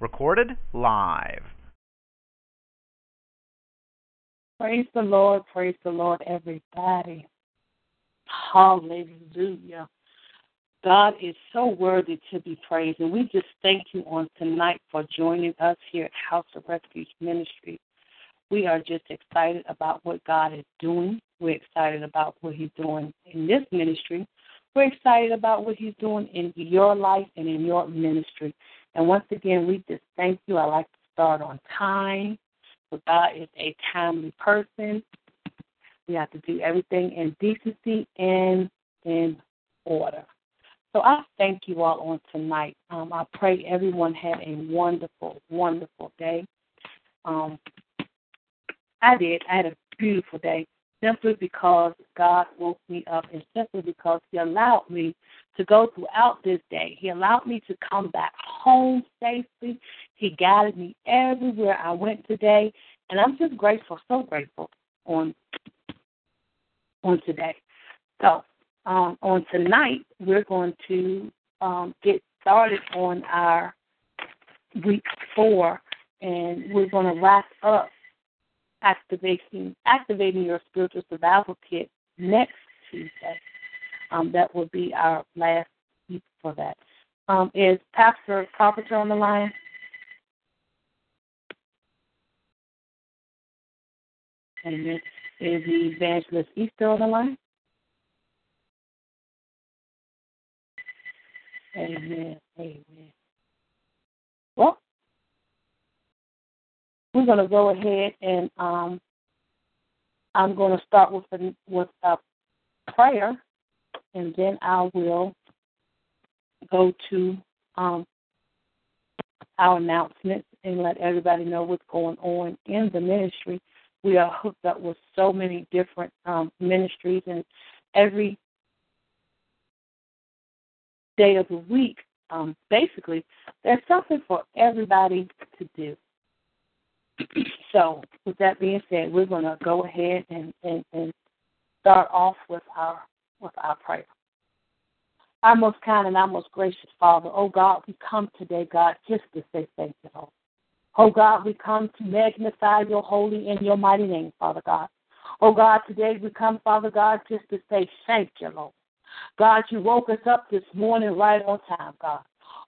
Recorded live. Praise the Lord, praise the Lord, everybody. Hallelujah. God is so worthy to be praised, and we just thank you on tonight for joining us here at House of Refuge Ministry. We are just excited about what God is doing. We're excited about what He's doing in this ministry. We're excited about what He's doing in your life and in your ministry. And once again, we just thank you. I like to start on time. But God is a timely person. We have to do everything in decency and in order. So I thank you all on tonight. Um, I pray everyone had a wonderful, wonderful day. Um, I did. I had a beautiful day simply because God woke me up and simply because He allowed me to go throughout this day. He allowed me to come back home safely. He guided me everywhere I went today. And I'm just grateful, so grateful on on today. So um, on tonight, we're going to um, get started on our week four, and we're going to wrap up activating activating your spiritual survival kit next Tuesday. Um, that will be our last week for that. Um, is Pastor Carpenter on the line? Amen. Is the evangelist Easter on the line? Amen. Amen. Well, we're going to go ahead and um, I'm going to start with a, with a prayer, and then I will go to um, our announcements and let everybody know what's going on in the ministry. We are hooked up with so many different um, ministries, and every day of the week, um, basically, there's something for everybody to do so, with that being said, we're going to go ahead and, and, and start off with our with our prayer. Our most kind and our most gracious Father, oh God, we come today, God, just to say thank you, Lord. Oh God, we come to magnify your holy and your mighty name, Father God. Oh God, today we come, Father God, just to say thank you, Lord. God, you woke us up this morning right on time, God.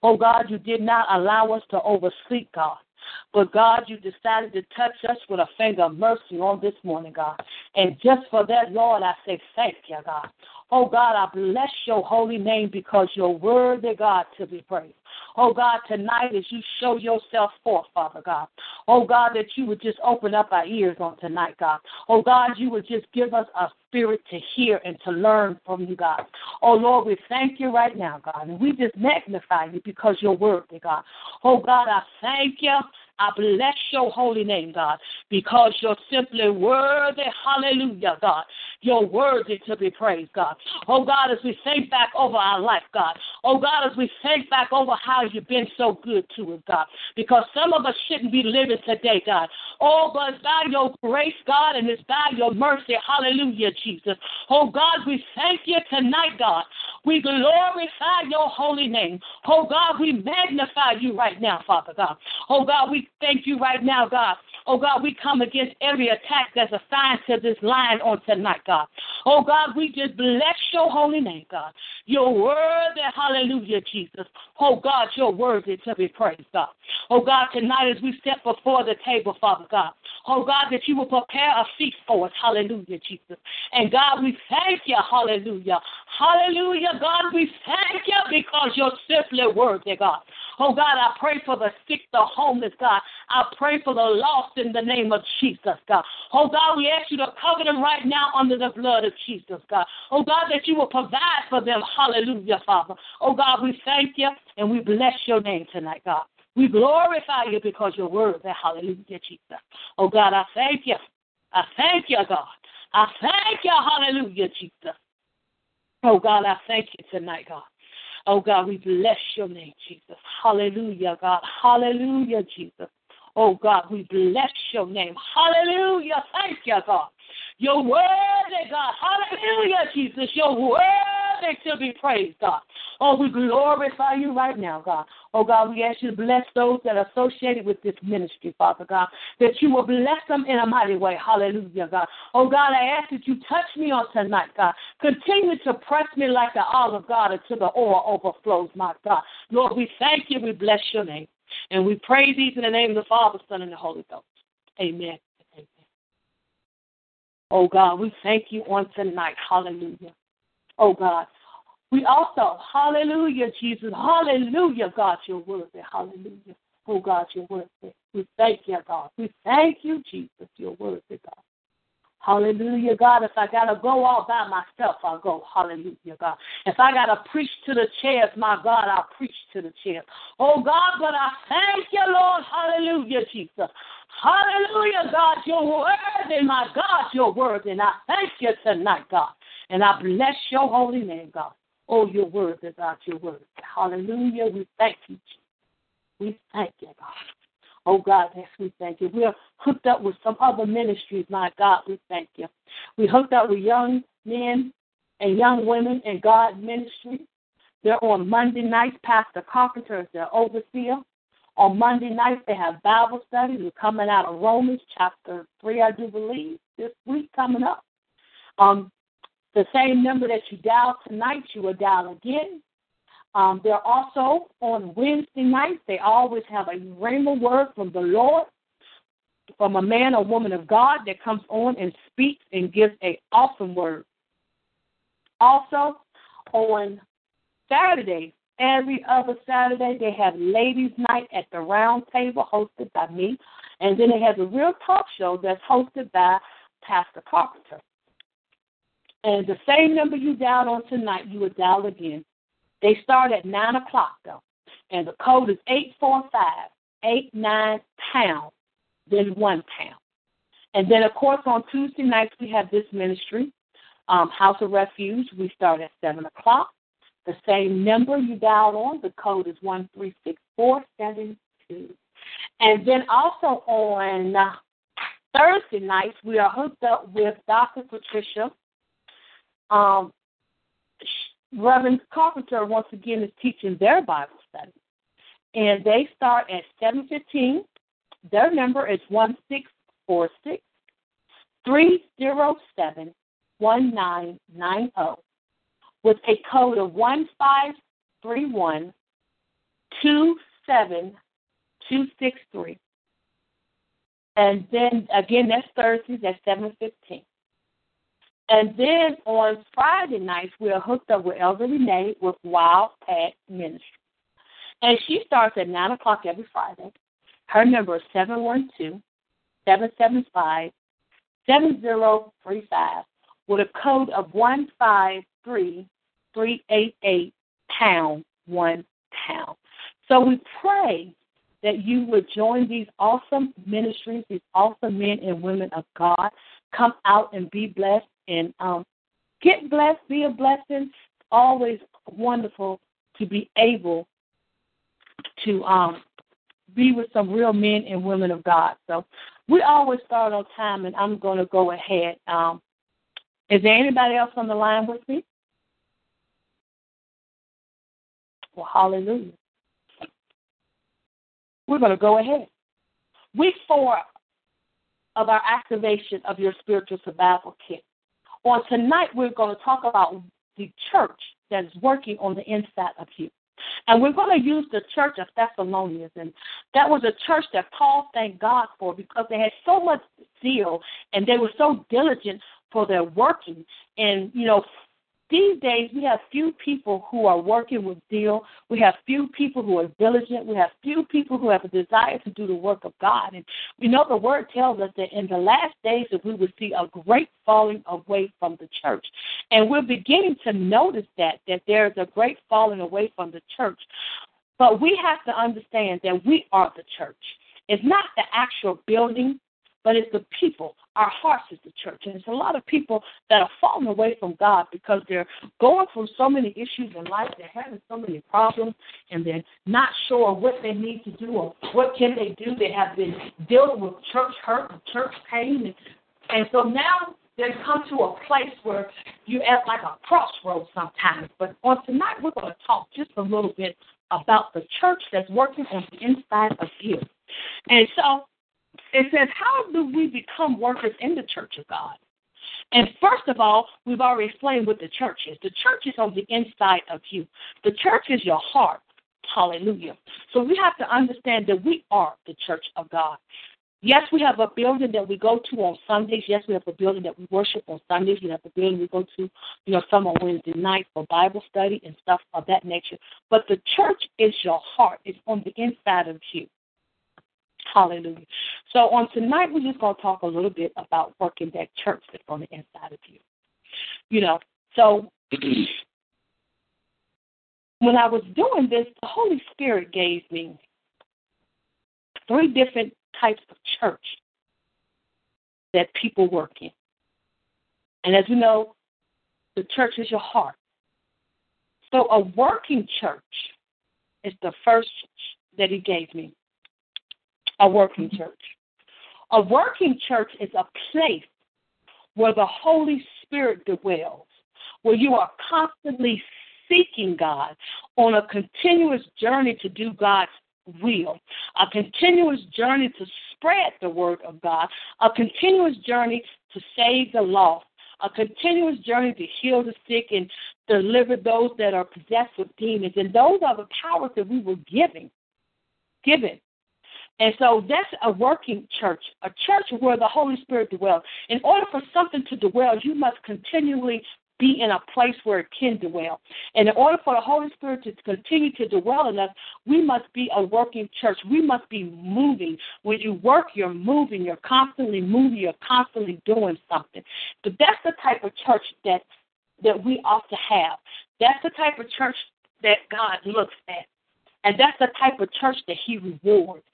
Oh God, you did not allow us to oversleep, God. But God, you decided to touch us with a finger of mercy on this morning, God. And just for that, Lord, I say thank you, God. Oh God, I bless your holy name because you're worthy, God, to be praised. Oh God, tonight as you show yourself forth, Father God. Oh God, that you would just open up our ears on tonight, God. Oh God, you would just give us a spirit to hear and to learn from you, God. Oh Lord, we thank you right now, God. And we just magnify you because you're worthy, God. Oh God, I thank you. I bless your holy name, God, because you're simply worthy. Hallelujah, God. You're worthy to be praised, God. Oh, God, as we think back over our life, God. Oh, God, as we think back over how you've been so good to us, God. Because some of us shouldn't be living today, God. Oh, but it's by your grace, God, and it's by your mercy. Hallelujah, Jesus. Oh, God, we thank you tonight, God. We glorify your holy name. Oh, God, we magnify you right now, Father God. Oh, God, we thank you right now, God. Oh, God, we come against every attack that's assigned to this line on tonight, God. Oh, God, we just bless your holy name, God. Your word, hallelujah, Jesus. Oh, God, you're worthy to be praised, God. Oh, God, tonight as we step before the table, Father God. Oh, God, that you will prepare a feast for us, hallelujah, Jesus. And, God, we thank you, hallelujah. Hallelujah, God, we thank you because you're simply worthy, God. Oh, God, I pray for the sick, the homeless, God. I pray for the lost in the name of Jesus, God. Oh, God, we ask you to cover them right now under the blood of Jesus, God. Oh, God, that you will provide for them. Hallelujah, Father. Oh, God, we thank you and we bless your name tonight, God. We glorify you because you're worthy. Hallelujah, Jesus. Oh, God, I thank you. I thank you, God. I thank you. Hallelujah, Jesus. Oh, God, I thank you tonight, God. Oh, God, we bless your name, Jesus. Hallelujah, God. Hallelujah, Jesus. Oh, God, we bless your name. Hallelujah. Thank you, God. You're worthy, God. Hallelujah, Jesus. You're worthy to be praised, God. Oh, we glorify you right now, God. Oh, God, we ask you to bless those that are associated with this ministry, Father God, that you will bless them in a mighty way. Hallelujah, God. Oh, God, I ask that you touch me on tonight, God. Continue to press me like the olive, God, until the oil overflows, my God. Lord, we thank you. We bless your name. And we praise these in the name of the Father, Son, and the Holy Ghost. Amen. Amen. Oh God, we thank you on tonight. Hallelujah. Oh God. We also, hallelujah, Jesus. Hallelujah, God, you're worthy. Hallelujah. Oh God, you're worthy. We thank you, God. We thank you, Jesus. You're worthy, God. Hallelujah, God. If I got to go all by myself, I'll go. Hallelujah, God. If I got to preach to the chairs, my God, I'll preach to the chairs. Oh, God, but I thank you, Lord. Hallelujah, Jesus. Hallelujah, God. You're worthy, my God. You're worthy. And I thank you tonight, God. And I bless your holy name, God. Oh, you're worthy, God. You're worthy. Hallelujah. We thank you, Jesus. We thank you, God. Oh God, yes, we thank you. We're hooked up with some other ministries, my God, we thank you. We hooked up with young men and young women in God ministry. They're on Monday nights. Pastor Carpenter is their overseer. On Monday nights, they have Bible study. We're coming out of Romans chapter 3, I do believe, this week coming up. Um, the same number that you dial tonight, you will dial again. Um, they're also on Wednesday nights. They always have a rhema word from the Lord, from a man or woman of God that comes on and speaks and gives a awesome word. Also, on Saturday, every other Saturday, they have ladies' night at the round table hosted by me. And then they have a real talk show that's hosted by Pastor Carpenter. And the same number you dialed on tonight, you would dial again. They start at 9 o'clock, though. And the code is 845 pound, then 1 pound. And then, of course, on Tuesday nights, we have this ministry, um, House of Refuge. We start at 7 o'clock. The same number you dialed on, the code is 136472. And then also on uh, Thursday nights, we are hooked up with Dr. Patricia. Um, Reverend Carpenter once again is teaching their Bible study. And they start at 715. Their number is 1646 307 1990 with a code of 1531 27263. And then again, that's Thursdays at 715. And then on Friday nights, we're hooked up with Elder Renee with Wild Pack Ministry. And she starts at 9 o'clock every Friday. Her number is 712 775 7035 with a code of 153388 pound, one pound. So we pray that you would join these awesome ministries, these awesome men and women of God. Come out and be blessed and um, get blessed, be a blessing. Always wonderful to be able to um, be with some real men and women of God. So we always start on time, and I'm going to go ahead. Um, is there anybody else on the line with me? Well, hallelujah. We're going to go ahead. Week four of our activation of your spiritual survival kit. On tonight, we're going to talk about the church that is working on the inside of you. And we're going to use the church of Thessalonians. And that was a church that Paul thanked God for because they had so much zeal and they were so diligent for their working. And, you know, these days, we have few people who are working with zeal. We have few people who are diligent. We have few people who have a desire to do the work of God. And we know the word tells us that in the last days that we would see a great falling away from the church. And we're beginning to notice that, that there is a great falling away from the church. But we have to understand that we are the church. It's not the actual building, but it's the people. Our hearts is the church. And it's a lot of people that are falling away from God because they're going through so many issues in life. They're having so many problems and they're not sure what they need to do or what can they do. They have been dealing with church hurt and church pain. And, and so now there's come to a place where you're at like a crossroads sometimes. But on tonight, we're going to talk just a little bit about the church that's working on the inside of you. And so it says, How do we become workers in the church of God? And first of all, we've already explained what the church is. The church is on the inside of you. The church is your heart. Hallelujah. So we have to understand that we are the church of God. Yes, we have a building that we go to on Sundays. Yes, we have a building that we worship on Sundays. We have a building we go to, you know, some on Wednesday night for Bible study and stuff of that nature. But the church is your heart. It's on the inside of you. Hallelujah. So on tonight, we're just going to talk a little bit about working that church that's on the inside of you. You know, so when I was doing this, the Holy Spirit gave me three different types of church that people work in. And as we know, the church is your heart. So a working church is the first that he gave me. A working church. A working church is a place where the Holy Spirit dwells, where you are constantly seeking God on a continuous journey to do God's will, a continuous journey to spread the word of God, a continuous journey to save the lost, a continuous journey to heal the sick and deliver those that are possessed with demons. And those are the powers that we were giving, given. And so that's a working church, a church where the Holy Spirit dwells. In order for something to dwell, you must continually be in a place where it can dwell. And in order for the Holy Spirit to continue to dwell in us, we must be a working church. We must be moving. When you work, you're moving. You're constantly moving. You're constantly doing something. But that's the type of church that that we ought to have. That's the type of church that God looks at. And that's the type of church that He rewards.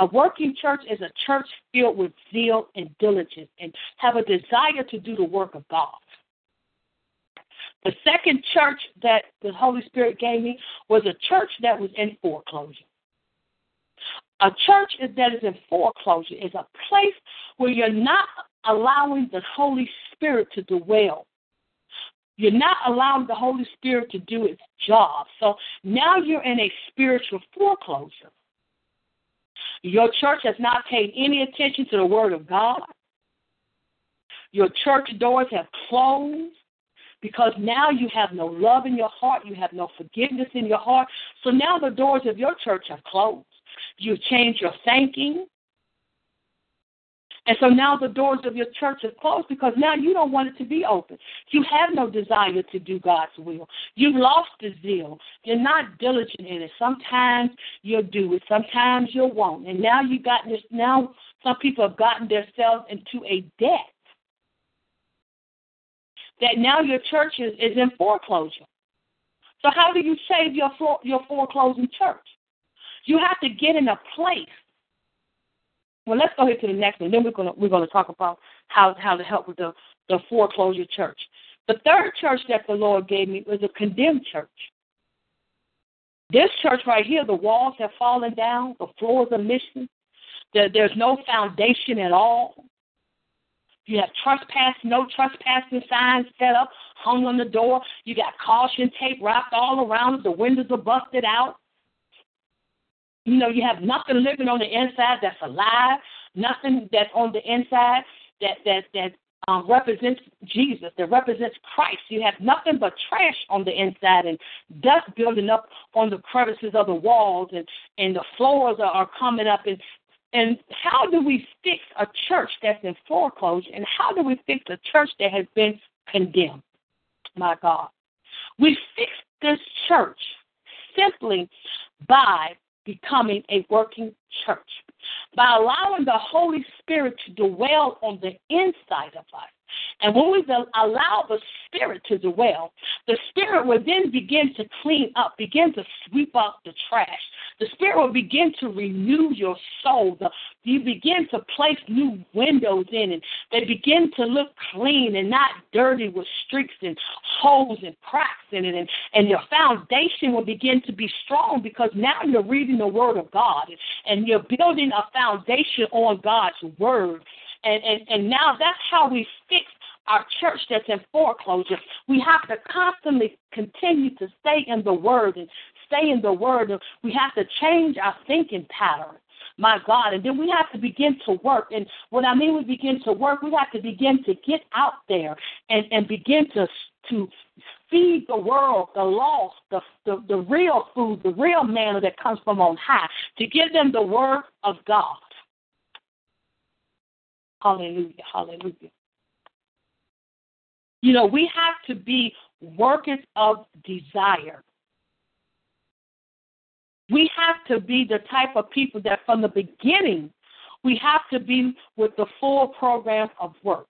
A working church is a church filled with zeal and diligence and have a desire to do the work of God. The second church that the Holy Spirit gave me was a church that was in foreclosure. A church that is in foreclosure is a place where you're not allowing the Holy Spirit to dwell. You're not allowing the Holy Spirit to do its job. So now you're in a spiritual foreclosure. Your church has not paid any attention to the Word of God. Your church doors have closed because now you have no love in your heart, you have no forgiveness in your heart. So now the doors of your church are closed. You've changed your thinking. And so now the doors of your church are closed because now you don't want it to be open. You have no desire to do God's will. You've lost the zeal. You're not diligent in it. Sometimes you'll do it, sometimes you won't. And now you got this now some people have gotten themselves into a debt that now your church is, is in foreclosure. So how do you save your your foreclosing church? You have to get in a place. Well, let's go ahead to the next one. Then we're gonna we're gonna talk about how how to help with the the foreclosure church. The third church that the Lord gave me was a condemned church. This church right here, the walls have fallen down, the floors are missing, there, there's no foundation at all. You have trespass, no trespassing signs set up, hung on the door. You got caution tape wrapped all around. The windows are busted out. You know, you have nothing living on the inside that's alive, nothing that's on the inside that that that um, represents Jesus, that represents Christ. You have nothing but trash on the inside and dust building up on the crevices of the walls, and and the floors are, are coming up, and and how do we fix a church that's in foreclosure? And how do we fix a church that has been condemned? My God. We fix this church simply by becoming a working church, by allowing the Holy Spirit to dwell on the inside of us. And when we allow the Spirit to dwell, the Spirit will then begin to clean up, begin to sweep up the trash. The Spirit will begin to renew your soul. The, you begin to place new windows in, and they begin to look clean and not dirty with streaks and holes and cracks in it. And, and your foundation will begin to be strong because now you're reading the Word of God and you're building a foundation on God's Word. And, and, and now that's how we fix our church that's in foreclosure. We have to constantly continue to stay in the Word and stay in the Word. And we have to change our thinking pattern my God. And then we have to begin to work. And when I mean we begin to work, we have to begin to get out there and, and begin to to feed the world, the lost, the, the, the real food, the real manna that comes from on high, to give them the word of God. Hallelujah, hallelujah. You know, we have to be workers of desire. We have to be the type of people that from the beginning, we have to be with the full program of work.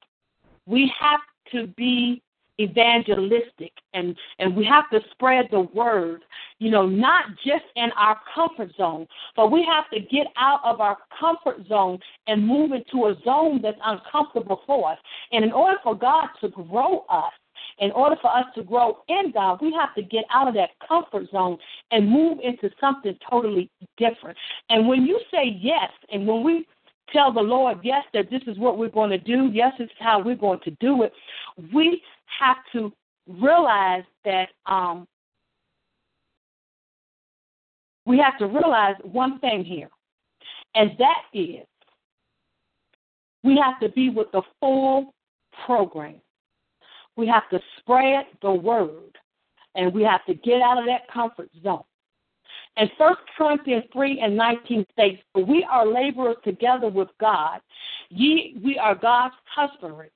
We have to be evangelistic and and we have to spread the word you know not just in our comfort zone but we have to get out of our comfort zone and move into a zone that's uncomfortable for us and in order for god to grow us in order for us to grow in God, we have to get out of that comfort zone and move into something totally different. And when you say yes, and when we tell the Lord, yes, that this is what we're going to do, yes, this is how we're going to do it, we have to realize that um, we have to realize one thing here, and that is we have to be with the full program. We have to spread the word, and we have to get out of that comfort zone. And First Corinthians 3 and 19 states, We are laborers together with God. Ye, we are God's husbandry,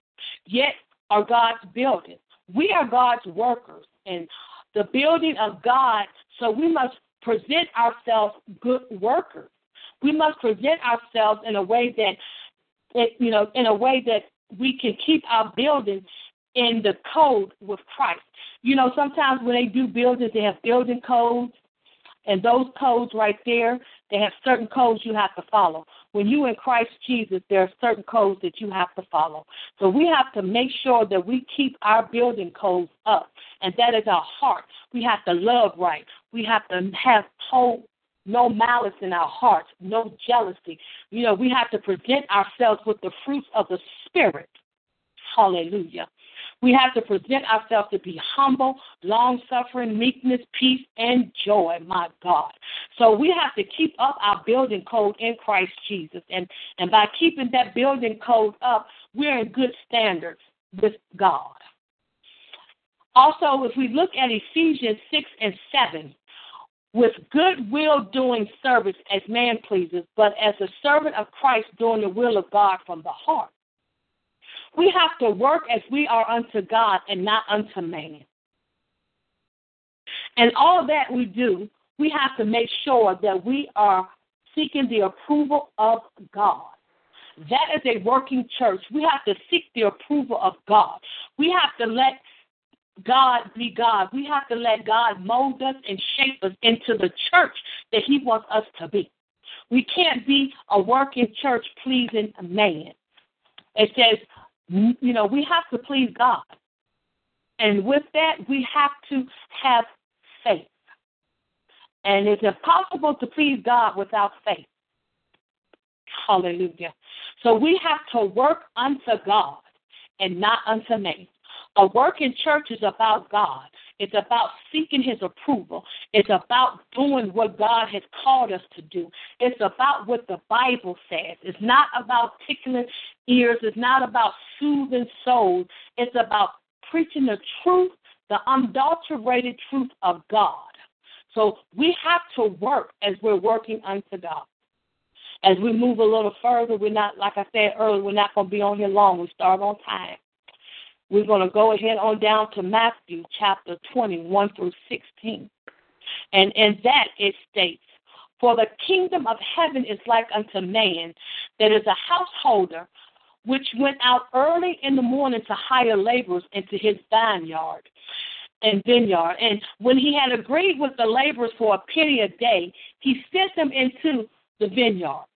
yet are God's building. We are God's workers and the building of God, so we must present ourselves good workers. We must present ourselves in a way that, it, you know, in a way that we can keep our building in the code with Christ. You know, sometimes when they do buildings, they have building codes, and those codes right there, they have certain codes you have to follow. When you in Christ Jesus, there are certain codes that you have to follow. So we have to make sure that we keep our building codes up, and that is our heart. We have to love right. We have to have hope no malice in our hearts, no jealousy. You know, we have to present ourselves with the fruits of the Spirit. Hallelujah. We have to present ourselves to be humble, long suffering, meekness, peace, and joy, my God. So we have to keep up our building code in Christ Jesus. And, and by keeping that building code up, we're in good standards with God. Also, if we look at Ephesians 6 and 7, with good will doing service as man pleases, but as a servant of Christ doing the will of God from the heart. We have to work as we are unto God and not unto man. And all that we do, we have to make sure that we are seeking the approval of God. That is a working church. We have to seek the approval of God. We have to let God be God. We have to let God mold us and shape us into the church that He wants us to be. We can't be a working church pleasing man. It says, you know, we have to please God. And with that, we have to have faith. And it's impossible to please God without faith. Hallelujah. So we have to work unto God and not unto man. A work in church is about God. It's about seeking His approval. It's about doing what God has called us to do. It's about what the Bible says. It's not about tickling ears. It's not about soothing souls. It's about preaching the truth, the unadulterated truth of God. So we have to work as we're working unto God. As we move a little further, we're not, like I said earlier, we're not going to be on here long. We start on time. We're going to go ahead on down to Matthew chapter 21 through 16. And in that it states, For the kingdom of heaven is like unto man that is a householder which went out early in the morning to hire laborers into his vineyard and vineyard. And when he had agreed with the laborers for a penny a day, he sent them into the vineyard.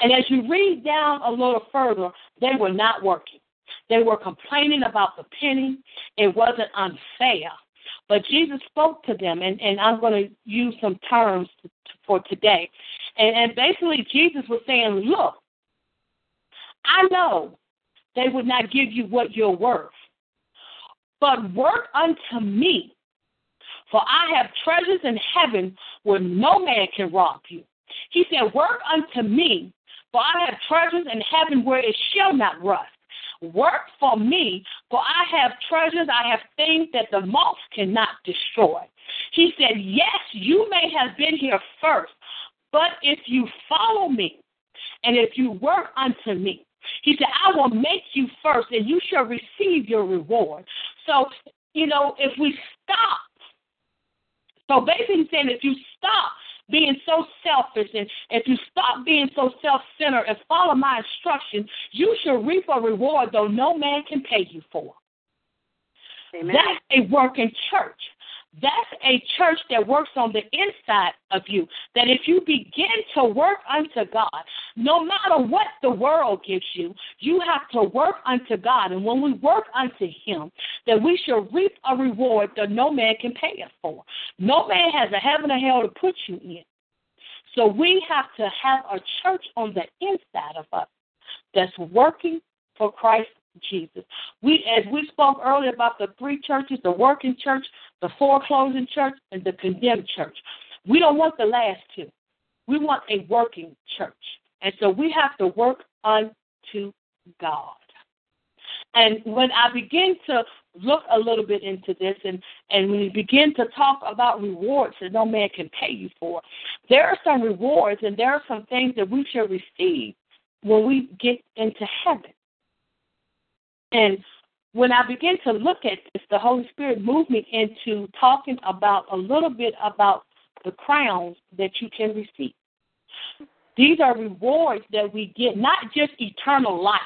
And as you read down a little further, they were not working. They were complaining about the penny. It wasn't unfair. But Jesus spoke to them, and, and I'm going to use some terms to, for today. And, and basically, Jesus was saying, Look, I know they would not give you what you're worth. but work unto me. For I have treasures in heaven where no man can rob you. He said, Work unto me, for I have treasures in heaven where it shall not rust. Work for me, for I have treasures, I have things that the moth cannot destroy. He said, Yes, you may have been here first, but if you follow me and if you work unto me, he said, I will make you first and you shall receive your reward. So, you know, if we stop, so basically saying if you stop being so selfish and if you stop being so self centered and follow my instructions, you shall reap a reward though no man can pay you for. Amen. That's a working church. That's a church that works on the inside of you. That if you begin to work unto God, no matter what the world gives you, you have to work unto God. And when we work unto Him, that we shall reap a reward that no man can pay us for. No man has a heaven or hell to put you in. So we have to have a church on the inside of us that's working for Christ Jesus. We, as we spoke earlier about the three churches, the working church, the foreclosing church, and the condemned church. We don't want the last two. We want a working church. And so we have to work unto God. And when I begin to look a little bit into this and, and when we begin to talk about rewards that no man can pay you for, there are some rewards and there are some things that we shall receive when we get into heaven. And when I begin to look at this, the Holy Spirit moved me into talking about a little bit about the crowns that you can receive. These are rewards that we get, not just eternal life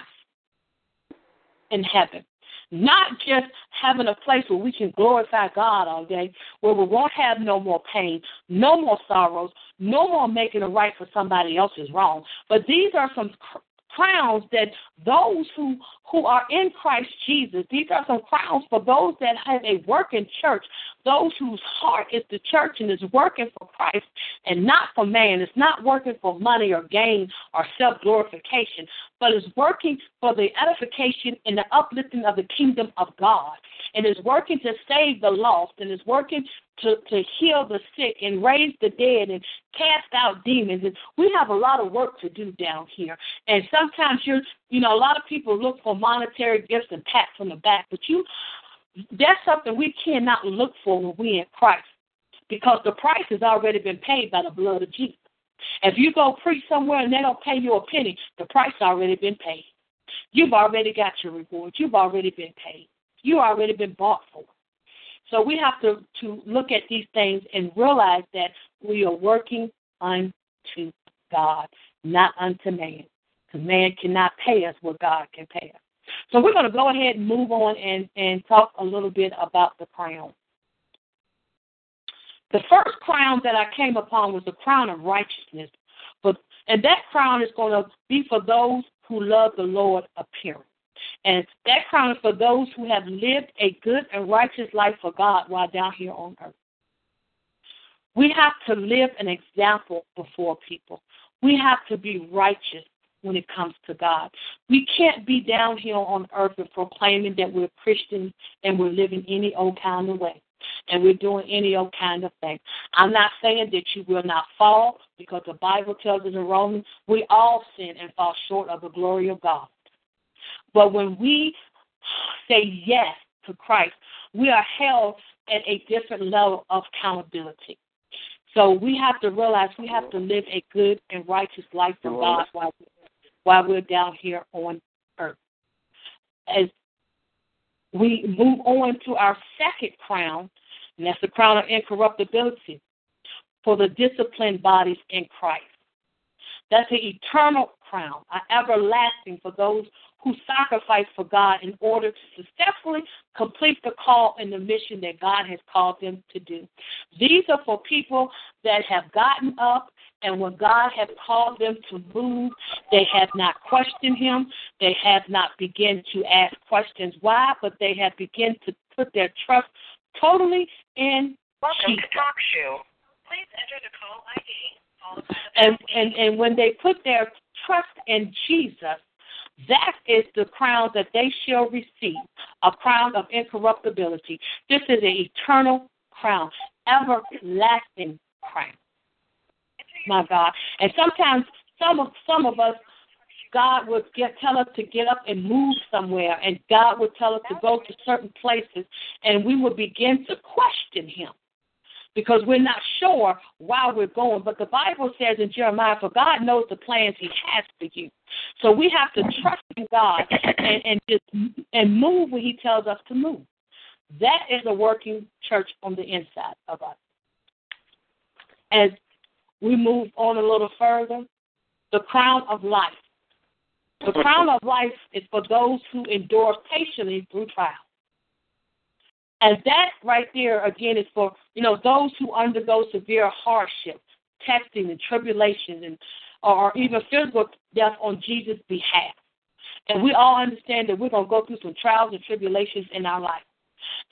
in heaven, not just having a place where we can glorify God all day, where we won't have no more pain, no more sorrows, no more making it right for somebody else's wrong. But these are some crowns that those who who are in Christ Jesus, these are some crowns for those that have a working church, those whose heart is the church and is working for Christ and not for man. It's not working for money or gain or self glorification, but is working for the edification and the uplifting of the kingdom of God. And is working to save the lost and is working to, to heal the sick and raise the dead and cast out demons. And we have a lot of work to do down here. And sometimes you're, you know, a lot of people look for monetary gifts and pats on the back, but you, that's something we cannot look for when we're in Christ because the price has already been paid by the blood of Jesus. If you go preach somewhere and they don't pay you a penny, the price has already been paid. You've already got your reward. You've already been paid. You've already been bought for. So we have to, to look at these things and realize that we are working unto God, not unto man. Because man cannot pay us what God can pay us. So we're going to go ahead and move on and, and talk a little bit about the crown. The first crown that I came upon was the crown of righteousness. But, and that crown is going to be for those who love the Lord appearing. And that crown is for those who have lived a good and righteous life for God while down here on earth. We have to live an example before people. We have to be righteous when it comes to God. We can't be down here on earth and proclaiming that we're Christians and we're living any old kind of way and we're doing any old kind of thing. I'm not saying that you will not fall because the Bible tells us in Romans we all sin and fall short of the glory of God. But when we say yes to Christ, we are held at a different level of accountability. So we have to realize we have to live a good and righteous life for God while while we're down here on earth. As we move on to our second crown, and that's the crown of incorruptibility for the disciplined bodies in Christ. That's an eternal crown, an everlasting for those who sacrifice for God in order to successfully complete the call and the mission that God has called them to do. These are for people that have gotten up and when God has called them to move, they have not questioned him. They have not begun to ask questions why, but they have begun to put their trust totally in Welcome Jesus. to Talk Show. Please enter the call ID. And, and and when they put their trust in Jesus, That is the crown that they shall receive, a crown of incorruptibility. This is an eternal crown, everlasting crown. My God. And sometimes some of some of us God would get tell us to get up and move somewhere, and God would tell us to go to certain places, and we would begin to question Him because we're not sure why we're going. But the Bible says in Jeremiah, for God knows the plans He has for you. So we have to trust in God and, and just and move when He tells us to move. That is a working church on the inside of us. As we move on a little further, the crown of life. The crown of life is for those who endure patiently through trials. And that right there again is for, you know, those who undergo severe hardship, testing and tribulation and or even physical death on Jesus' behalf. And we all understand that we're gonna go through some trials and tribulations in our life.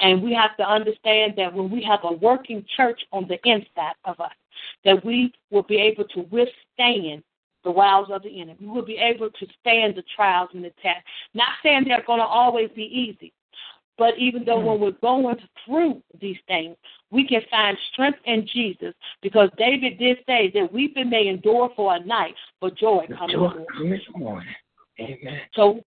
And we have to understand that when we have a working church on the inside of us, that we will be able to withstand the wiles of the enemy. We will be able to stand the trials and the tests. Not saying they're going to always be easy, but even though hmm. when we're going through these things, we can find strength in Jesus because David did say that weeping may endure for a night, but joy comes in the morning. Amen. So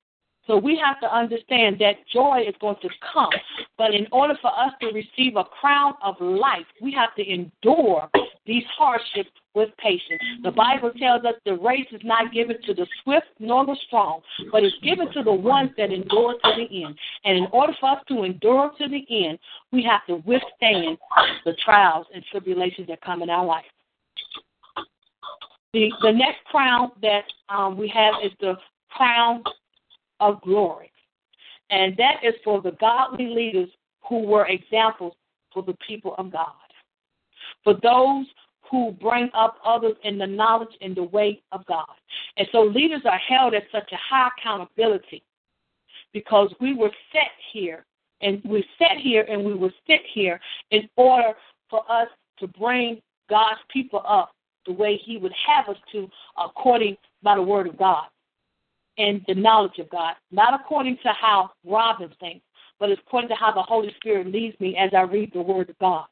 so we have to understand that joy is going to come. But in order for us to receive a crown of life, we have to endure these hardships with patience. The Bible tells us the race is not given to the swift nor the strong, but it's given to the ones that endure to the end. And in order for us to endure to the end, we have to withstand the trials and tribulations that come in our life. The the next crown that um, we have is the crown of glory. And that is for the godly leaders who were examples for the people of God. For those who bring up others in the knowledge and the way of God. And so leaders are held at such a high accountability because we were set here and we set here and we will sit here in order for us to bring God's people up the way He would have us to according by the word of God and the knowledge of God, not according to how Robin thinks, but according to how the Holy Spirit leads me as I read the Word of God.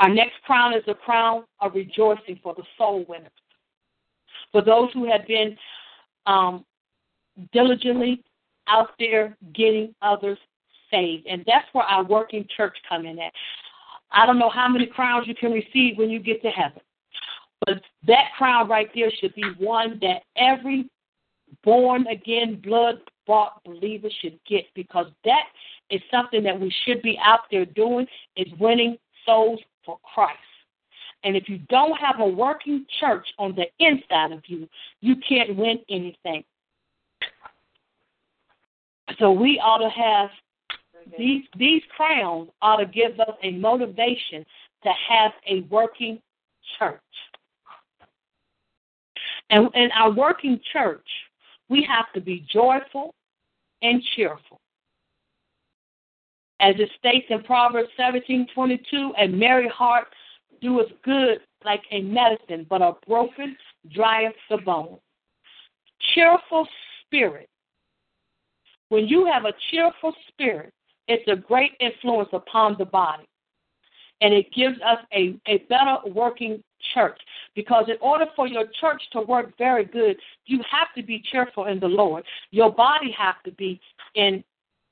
Our next crown is a crown of rejoicing for the soul winners. For those who have been um, diligently out there getting others saved. And that's where our working church come in at. I don't know how many crowns you can receive when you get to heaven. But that crown right there should be one that every born again, blood bought believer should get because that is something that we should be out there doing is winning souls for Christ. And if you don't have a working church on the inside of you, you can't win anything. So we ought to have these these crowns ought to give us a motivation to have a working church. And in our working church, we have to be joyful and cheerful. As it states in Proverbs 17:22, a merry heart doeth good like a medicine, but a broken drieth the bone. Cheerful spirit. When you have a cheerful spirit, it's a great influence upon the body. And it gives us a, a better working church. Because in order for your church to work very good, you have to be cheerful in the Lord. Your body has to be in,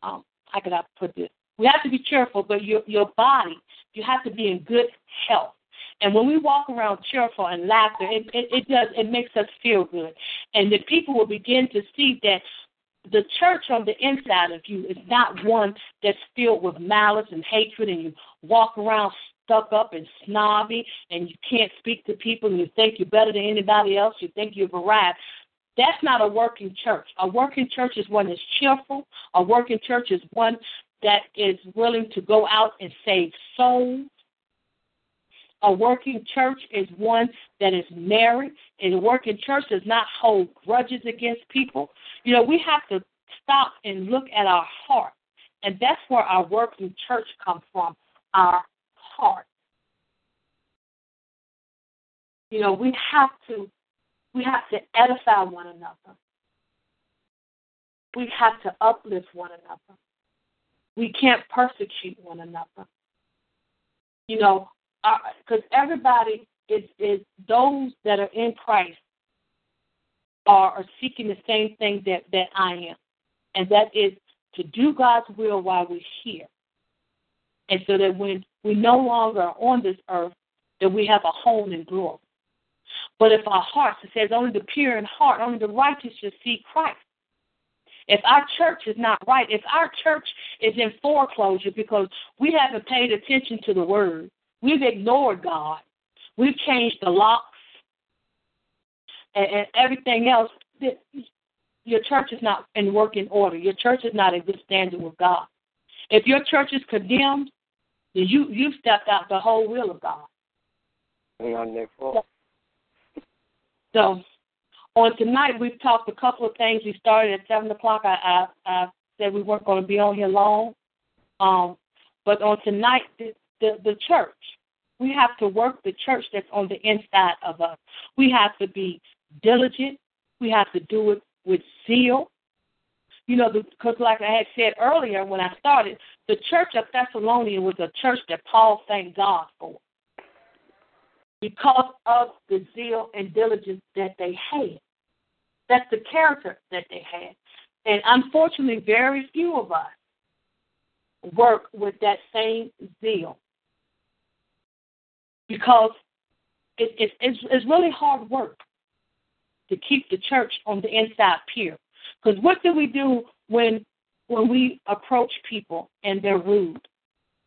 um, how could I put this? We have to be cheerful, but your your body, you have to be in good health. And when we walk around cheerful and laughter, it, it, it does it makes us feel good. And the people will begin to see that the church on the inside of you is not one that's filled with malice and hatred and you walk around stuck up and snobby and you can't speak to people and you think you're better than anybody else, you think you've arrived. That's not a working church. A working church is one that's cheerful. A working church is one that is willing to go out and save souls. A working church is one that is married. And a working church does not hold grudges against people. You know, we have to stop and look at our heart. And that's where our working church comes from, our heart. You know, we have to we have to edify one another. we have to uplift one another. We can't persecute one another. You know, because everybody is is those that are in Christ are, are seeking the same thing that that I am, and that is to do God's will while we're here, and so that when we no longer are on this earth, that we have a home in glory. But if our hearts, it says, only the pure in heart, only the righteous shall see Christ. If our church is not right, if our church is in foreclosure because we haven't paid attention to the word, we've ignored God, we've changed the locks and, and everything else, your church is not in working order. Your church is not in good standing with God. If your church is condemned, then you you stepped out the whole will of God. So on tonight, we've talked a couple of things. We started at seven o'clock. I, I, I said we weren't going to be on here long, um, but on tonight, the, the the church. We have to work the church that's on the inside of us. We have to be diligent. We have to do it with zeal. You know, because like I had said earlier when I started, the church of Thessalonica was a church that Paul thanked God for because of the zeal and diligence that they had. That's the character that they had. And unfortunately, very few of us work with that same zeal because it, it, it's, it's really hard work to keep the church on the inside pure. Because what do we do when when we approach people and they're rude?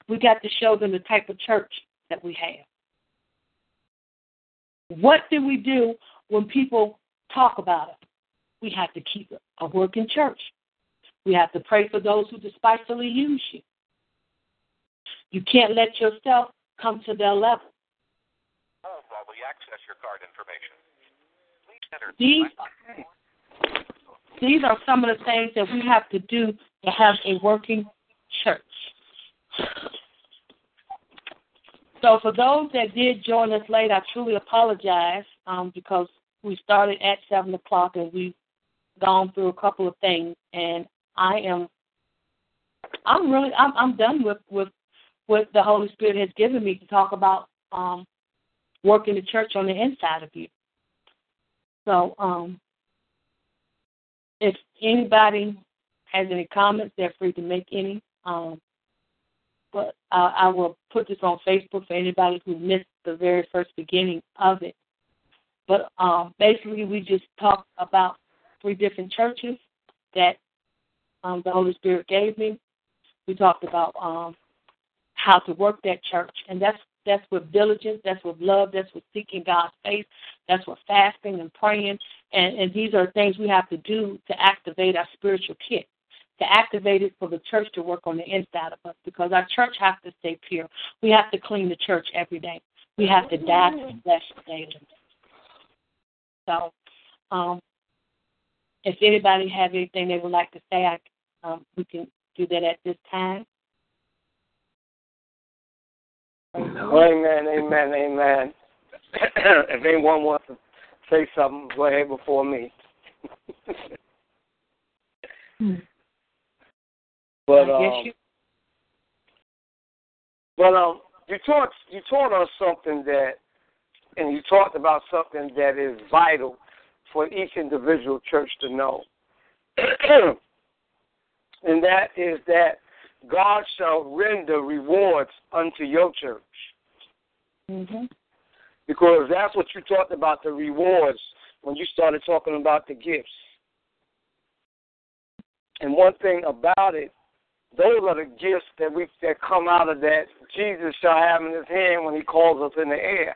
We got to show them the type of church that we have. What do we do when people talk about us? We have to keep a working church. We have to pray for those who despitefully use you. You can't let yourself come to their level. While we access your card information, please enter. These, these are some of the things that we have to do to have a working church. So for those that did join us late, I truly apologize um, because we started at seven o'clock and we've gone through a couple of things, and I am, I'm really, I'm, I'm done with with what the Holy Spirit has given me to talk about um, working the church on the inside of you. So, um, if anybody has any comments, they're free to make any. Um, but uh, I will put this on Facebook for anybody who missed the very first beginning of it. But um, basically, we just talked about three different churches that um, the Holy Spirit gave me. We talked about um, how to work that church, and that's that's with diligence, that's with love, that's with seeking God's face, that's with fasting and praying, and, and these are things we have to do to activate our spiritual kit to activate it for the church to work on the inside of us because our church has to stay pure. We have to clean the church every day. We have to die to the flesh daily. So, um, if anybody have anything they would like to say, I, um, we can do that at this time. Amen, amen, amen. if anyone wants to say something, go ahead before me. hmm. But um, you... but um, you taught you taught us something that, and you talked about something that is vital for each individual church to know, and that is that God shall render rewards unto your church. Mm-hmm. Because that's what you talked about the rewards when you started talking about the gifts. And one thing about it those are the gifts that we that come out of that Jesus shall have in his hand when he calls us in the air.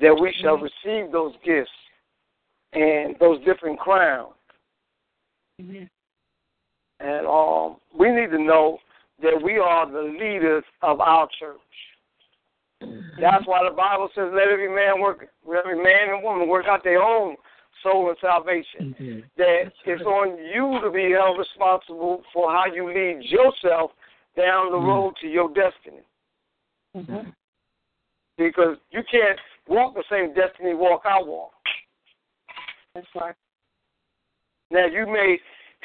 That we shall mm-hmm. receive those gifts and those different crowns. Mm-hmm. And um, we need to know that we are the leaders of our church. Mm-hmm. That's why the Bible says, "Let every man work, let every man and woman work out their own soul and salvation. Mm-hmm. That it's on you to be held responsible for how you lead yourself down the mm-hmm. road to your destiny. Mm-hmm. Because you can't walk the same destiny walk I walk. That's right. Now you may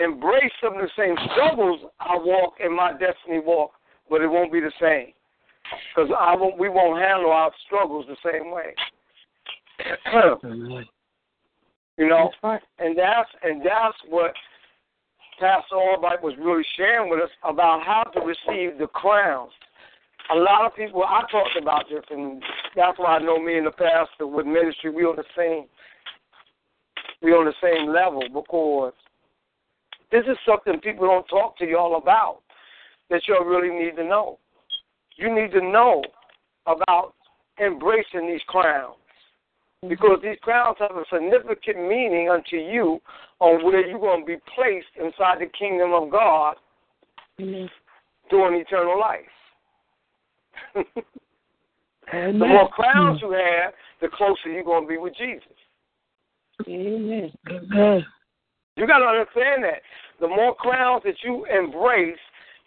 embrace some of the same struggles I walk in my destiny walk, but it won't be the same because I won't. We won't handle our struggles the same way. you know, That's right. and that's and that's what Pastor Albright was really sharing with us about how to receive the crowns. A lot of people I talked about this, and that's why I know me and the pastor with ministry we on the same we on the same level because this is something people don't talk to y'all about that y'all really need to know. You need to know about embracing these crowns mm-hmm. because these crowns have a significant meaning unto you on where you're going to be placed inside the kingdom of God Amen. during eternal life. The more crowns mm. you have, the closer you're going to be with Jesus. Amen. Amen. You got to understand that the more crowns that you embrace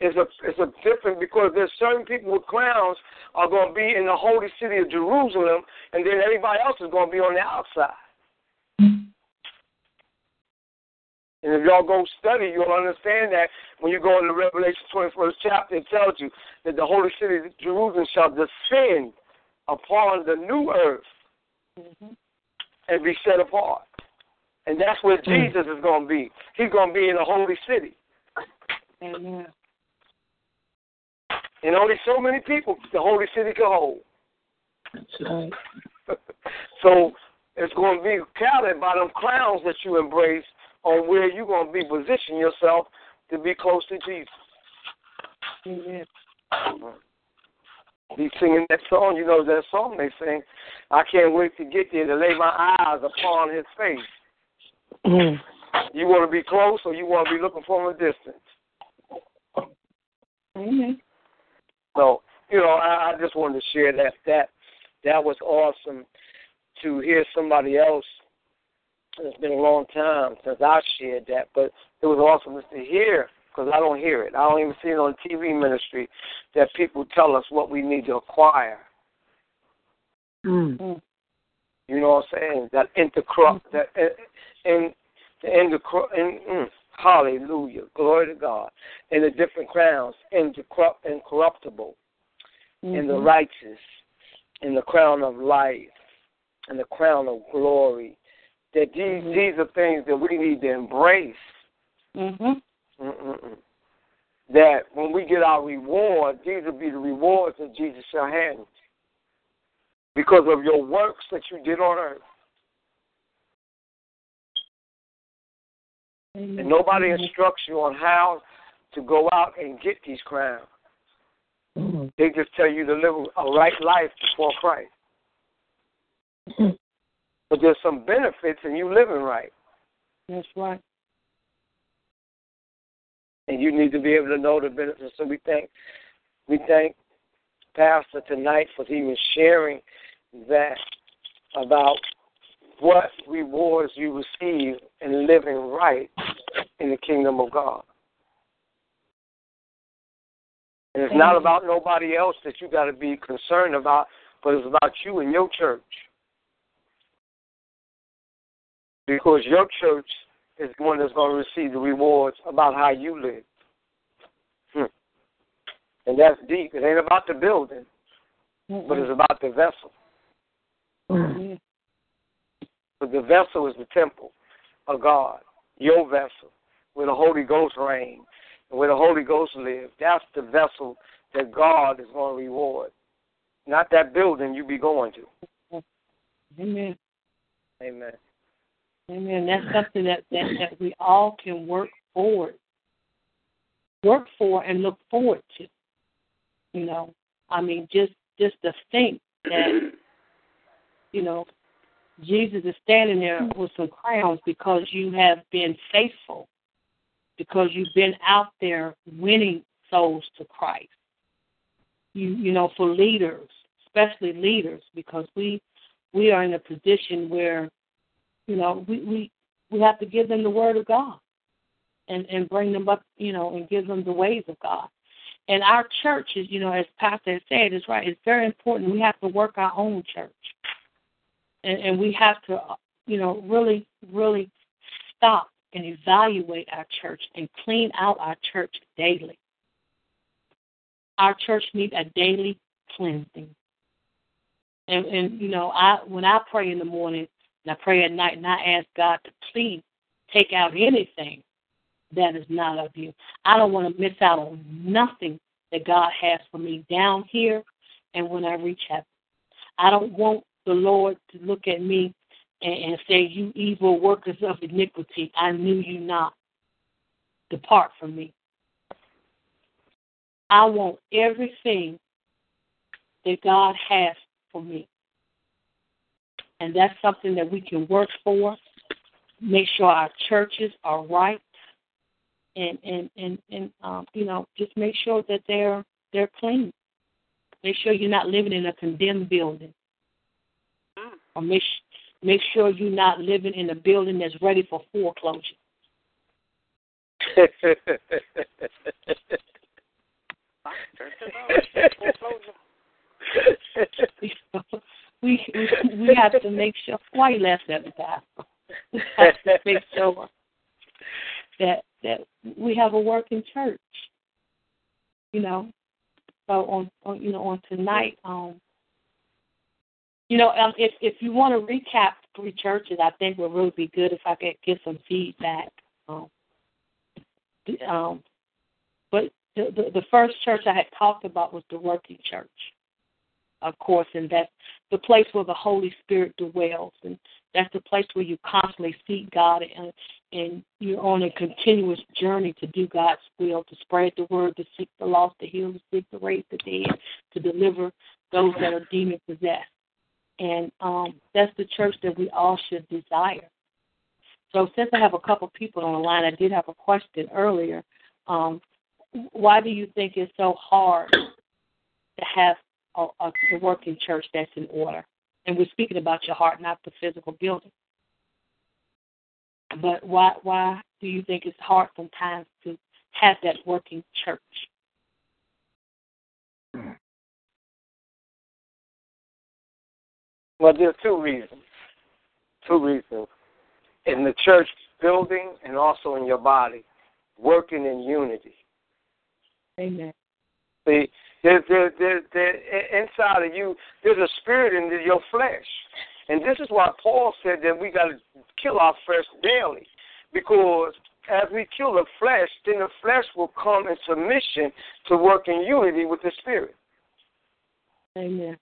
is a is a different because there's certain people with crowns are going to be in the holy city of Jerusalem, and then everybody else is going to be on the outside. And if y'all go study, you'll understand that when you go into Revelation 21st chapter, it tells you that the holy city of Jerusalem shall descend upon the new earth Mhm. And be set apart. And that's where mm. Jesus is going to be. He's going to be in the holy city. Amen. And only so many people the holy city can hold. That's right. so it's going to be counted by them crowns that you embrace on where you're going to be position yourself to be close to Jesus. Amen. He's singing that song. You know that song they sing. I can't wait to get there to lay my eyes upon his face. Mm. You want to be close or you want to be looking from a distance? Amen. So, you know, I, I just wanted to share that. That that was awesome to hear somebody else. It's been a long time since I shared that, but it was awesome just to hear because I don't hear it. I don't even see it on TV ministry that people tell us what we need to acquire. Mm. You know what I'm saying? That intercrupt that in the intercrupt in mm, hallelujah, glory to God. And the different crowns, incorrupt incorruptible, and the Mhm. righteous, and the crown of life, and the crown of glory. That these Mhm. these are things that we need to embrace. Mhm. Mm-mm-mm. That when we get our reward, these will be the rewards that Jesus shall hand because of your works that you did on earth. Amen. And nobody instructs you on how to go out and get these crowns. Mhm. They just tell you to live a right life before Christ. Mhm. But there's some benefits in you living right. That's right. And you need to be able to know the benefits. So we thank we thank Pastor tonight for even sharing that about what rewards you receive in living right in the kingdom of God. And it's not about nobody else that you got to be concerned about, but it's about you and your church. Because your church is the one that's going to receive the rewards about how you live. Hmm. And that's deep. It ain't about the building, but it's about the vessel. Mhm. But the vessel is the temple of God, your vessel, where the Holy Ghost reigns and where the Holy Ghost lives. That's the vessel that God is going to reward. Not that building you be going to. Amen. Amen. Amen. That's something that, that, that we all can work forward, work for, and look forward to. You know, I mean, just just to think that, you know, Jesus is standing there with some crowns because you have been faithful, because you've been out there winning souls to Christ. You you know, for leaders, especially leaders, because we we are in a position where you know, we, we we have to give them the word of God and, and bring them up, you know, and give them the ways of God. And our church is, you know, as Pastor said, is right. It's very important. We have to work our own church, and and we have to, you know, really, really stop and evaluate our church and clean out our church daily. Our church needs a daily cleansing. And and you know, I when I pray in the morning and I pray at night and I ask God to please take out anything that is not of you. I don't want to miss out on nothing that God has for me down here and when I reach heaven. I don't want the Lord to look at me and, and say, You evil workers of iniquity, I knew you not. Depart from me. I want everything that God has for me. And that's something that we can work for. Make sure our churches are right and and and and um, you know just make sure that they're they're clean. Make sure you're not living in a condemned building, Mm. or make make sure you're not living in a building that's ready for foreclosure. we we have to make sure. Why you laughing at me, Pastor? We have to make sure that that we have a working church. You know, so on, on you know on tonight, um, you know, um, if if you want to recap three churches, I think would really be good if I could get some feedback. Um, um, but the, the the first church I had talked about was the working church, of course, and that's the place where the Holy Spirit dwells, and that's the place where you constantly seek God and and you're on a continuous journey to do God's will, to spread the word, to seek the lost, to heal the sick, to raise the dead, to deliver those that are demon possessed. And um, that's the church that we all should desire. So since I have a couple people on the line, I did have a question earlier. Um, why do you think it's so hard to have a, a, a working church that's in order? And we're speaking about your heart, not the physical building. But why why do you think it's hard sometimes to have that working church? Well, there's two reasons. Two reasons. In the church building and also in your body, working in unity. Amen. See, there, there, there, there, inside of you, there's a spirit in your flesh. And this is why Paul said that we got to kill our flesh daily. Because as we kill the flesh, then the flesh will come in submission to work in unity with the spirit. Amen.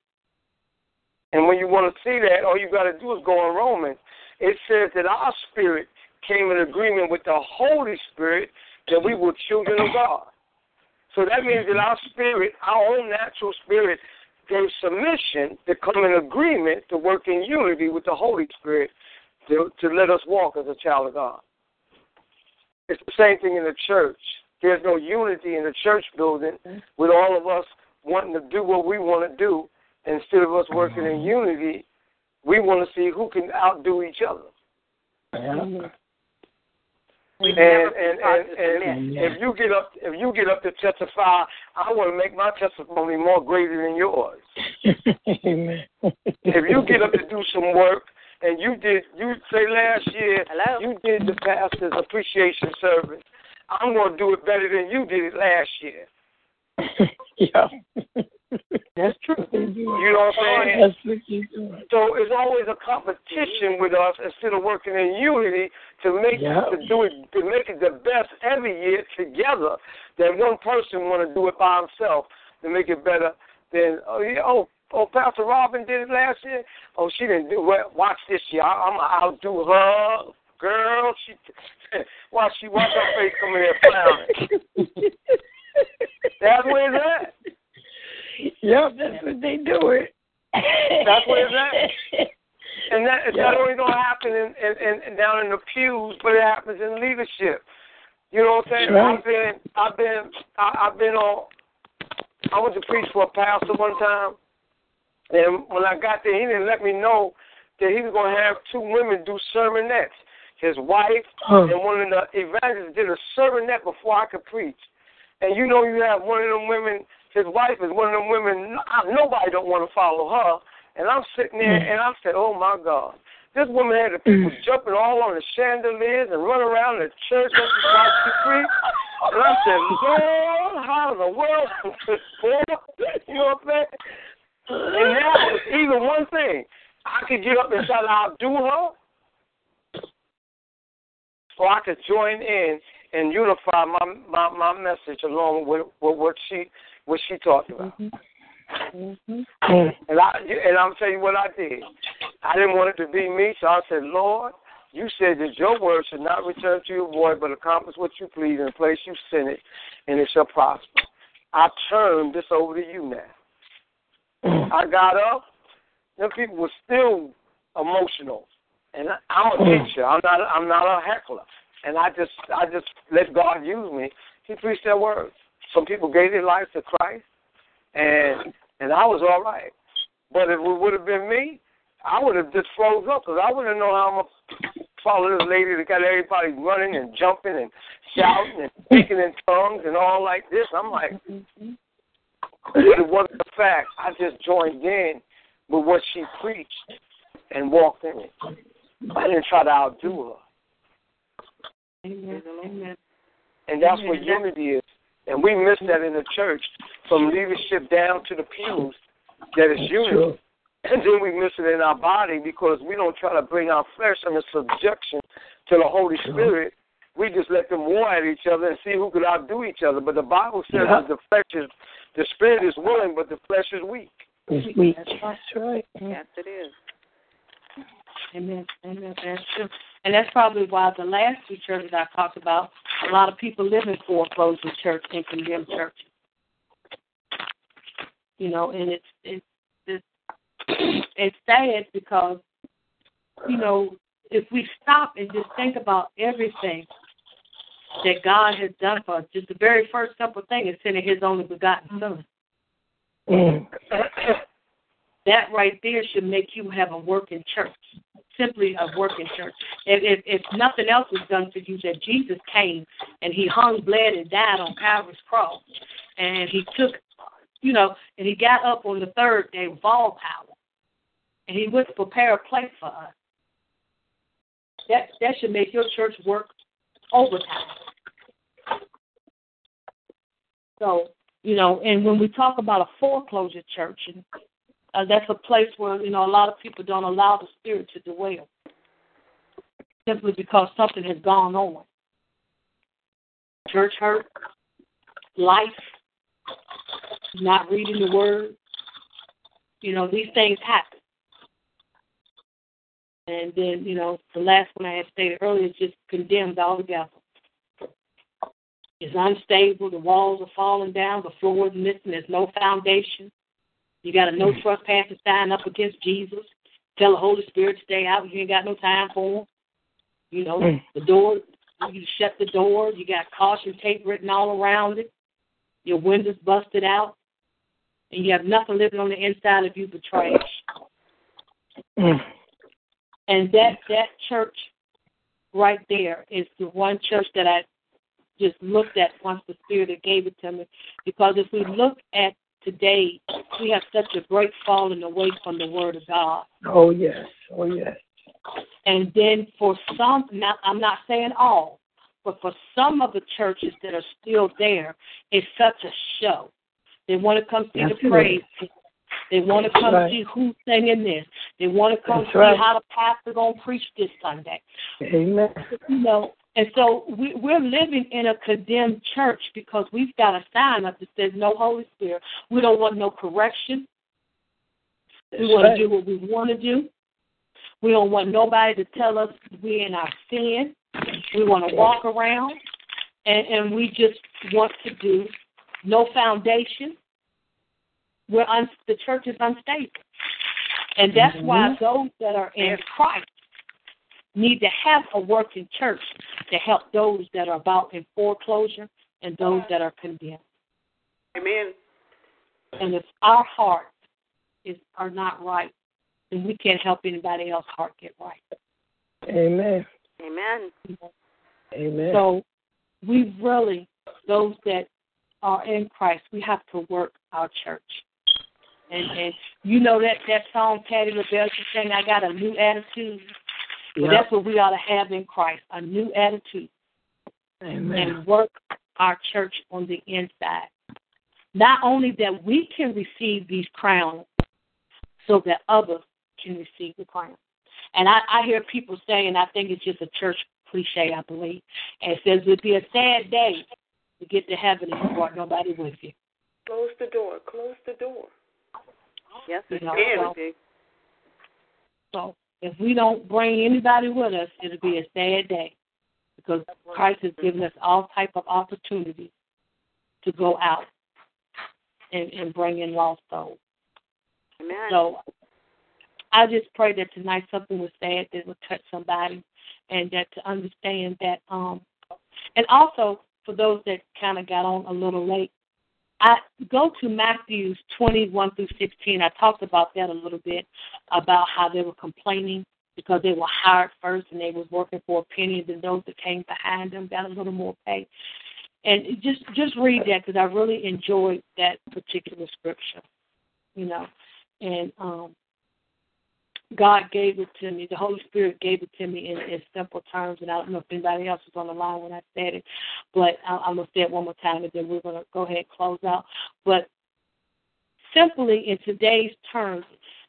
And when you want to see that, all you got to do is go in Romans. It says that our spirit came in agreement with the Holy Spirit that we were children of God. So that means that our spirit, our own natural spirit, gave submission to come in agreement to work in unity with the Holy Spirit to, to let us walk as a child of God. It's the same thing in the church. There's no unity in the church building with all of us wanting to do what we want to do. Instead of us working in unity, we want to see who can outdo each other. Amen. We've And and and, and if you get up if you get up to testify, I want to make my testimony more greater than yours. Amen. If you get up to do some work and you did you say last year Hello? you did the pastor's appreciation service, I'm gonna do it better than you did it last year. yeah. That's true. You know what I'm saying? That's what. So it's always a competition with us instead of working in unity to make Yeah. to do it to make it the best every year together. Than one person want to do it by himself to make it better than oh yeah oh oh Pastor Robin did it last year. Oh she didn't do it. Watch this year. I, I'm I'll do her. Girl, she watch she watch her face coming here frowning. That's where it's at. Yep, that's what they do it. That's what it's at. And that it's not only gonna happen in, in, in down in the pews, but it happens in leadership. You know what I'm saying? Right. I've been I've been I, I've been on I went to preach for a pastor one time and when I got there he didn't let me know that he was gonna have two women do sermonettes. His wife Huh. and one of the evangelists did a sermonette before I could preach. And you know you have one of them women his wife is one of them women. no- Nobody don't want to follow her. And I'm sitting there, Mm. and I said, "Oh my God!" This woman had the people jumping all on the chandeliers and running around the church up the South Street. And I said, Lord, how in the world is this for? You know what I'm saying? And now, even one thing, I could get up and try to outdo her, so I could join in and unify my my, my message along with, with what she what she talked about. Mm-hmm. And I and I'm telling you what I did. I didn't want it to be me, so I said, Lord, you said that your word should not return to your void, but accomplish what you please and place you sent it, and it shall prosper. I turn this over to you now. I got up. Them people were still emotional, and I, I'm a teacher. I'm not. I'm not a heckler, and I just, I just let God use me. He preached that word. Some people gave their lives to Christ, and and I was all right. But if it would have been me, I would have just froze up because I wouldn't know how I'm gonna follow this lady that got everybody running and jumping and shouting and speaking in tongues and all like this. I'm like, but it wasn't a fact. I just joined in with what she preached and walked in it. I didn't try to outdo her. Amen. Amen. And that's Amen. what unity is. And we miss that in the church, from leadership down to the pews, that is unity. True. And then we miss it in our body because we don't try to bring our flesh under subjection to the Holy Spirit. We just let them war at each other and see who could outdo each other. But the Bible says Yeah. that the flesh is, the spirit is willing, but the flesh is weak. It's weak. That's right. That's right. Yes, it is. Amen. Amen. That's true. And that's probably why the last two churches I talked about, a lot of people live in foreclosed church and condemned church. You know, and it's it's it's it's sad because, you know, if we stop and just think about everything that God has done for us, just the very first simple thing is sending His only begotten Son. Mm. that right there should make you have a working church. Simply a working church. If, if if nothing else was done for you, that Jesus came and he hung, bled, and died on Calvary's cross, and he took, you know, and he got up on the third day with all power, and he went to prepare a place for us. That that should make your church work overtime. So you know, and when we talk about a foreclosure church, and uh, that's a place where you know a lot of people don't allow the spirit to dwell, simply because something has gone on. Church hurt, life, not reading the word. You know, these things happen. And then, you know, the last one I had stated earlier is just condemned altogether. It's unstable. The walls are falling down. The floor is missing. There's no foundation. You got a no trespassing sign up against Jesus. Tell the Holy Spirit to stay out. You ain't got no time for him. You know, Mm. the door, you shut the door. You got caution tape written all around it. Your windows busted out. And you have nothing living on the inside of you but trash. Mm. And that that church right there is the one church that I just looked at once the Spirit gave it to me. Because if we look at today, we have such a great falling away from the Word of God. Oh yes. Oh yes. And then for some, not, I'm not saying all, but for some of the churches that are still there, it's such a show. They want to come see That's the right. praise. They want to come right. see who's singing this. They want to come That's see right. how the pastor gonna preach this Sunday. Amen. You know, and so we, we're living in a condemned church because we've got a sign up that says no Holy Spirit. We don't want no correction. We want right. to do what we want to do. We don't want nobody to tell us we're in our sin. We want to walk around, and, and we just want to do no foundation. We're un, the church is unstable, and that's why mm-hmm. those that are in Christ need to have a working church to help those that are about in foreclosure and those that are condemned. Amen. And if our hearts is are not right, then we can't help anybody else's heart get right. Amen. Amen. Amen. So we really, those that are in Christ, we have to work our church. And and you know that that song Patti LaBelle she sang, I got a new attitude. Well, Yep. that's what we ought to have in Christ, a new attitude, Amen. and work our church on the inside. Not only that we can receive these crowns, so that others can receive the crown. And I, I hear people say, and I think it's just a church cliche, I believe, and it says it'd be a sad day to get to heaven and you brought nobody with you. Close the door. Close the door. Yes, it You know, can so- be. So if we don't bring anybody with us, it'll be a sad day because Christ has given us all type of opportunities to go out and, and bring in lost souls. Amen. So I just pray that tonight something was said that would touch somebody and that to understand that um and also for those that kind of got on a little late, I go to Matthew's 21 through 16. I talked about that a little bit about how they were complaining because they were hired first and they was working for a penny, and those that came behind them got a little more pay. And just just read that because I really enjoyed that particular scripture, you know. And um, God gave it to me. The Holy Spirit gave it to me in, in simple terms, and I don't know if anybody else was on the line when I said it, but I, I'm gonna say it one more time, and then we're gonna go ahead and close out. But simply in today's terms,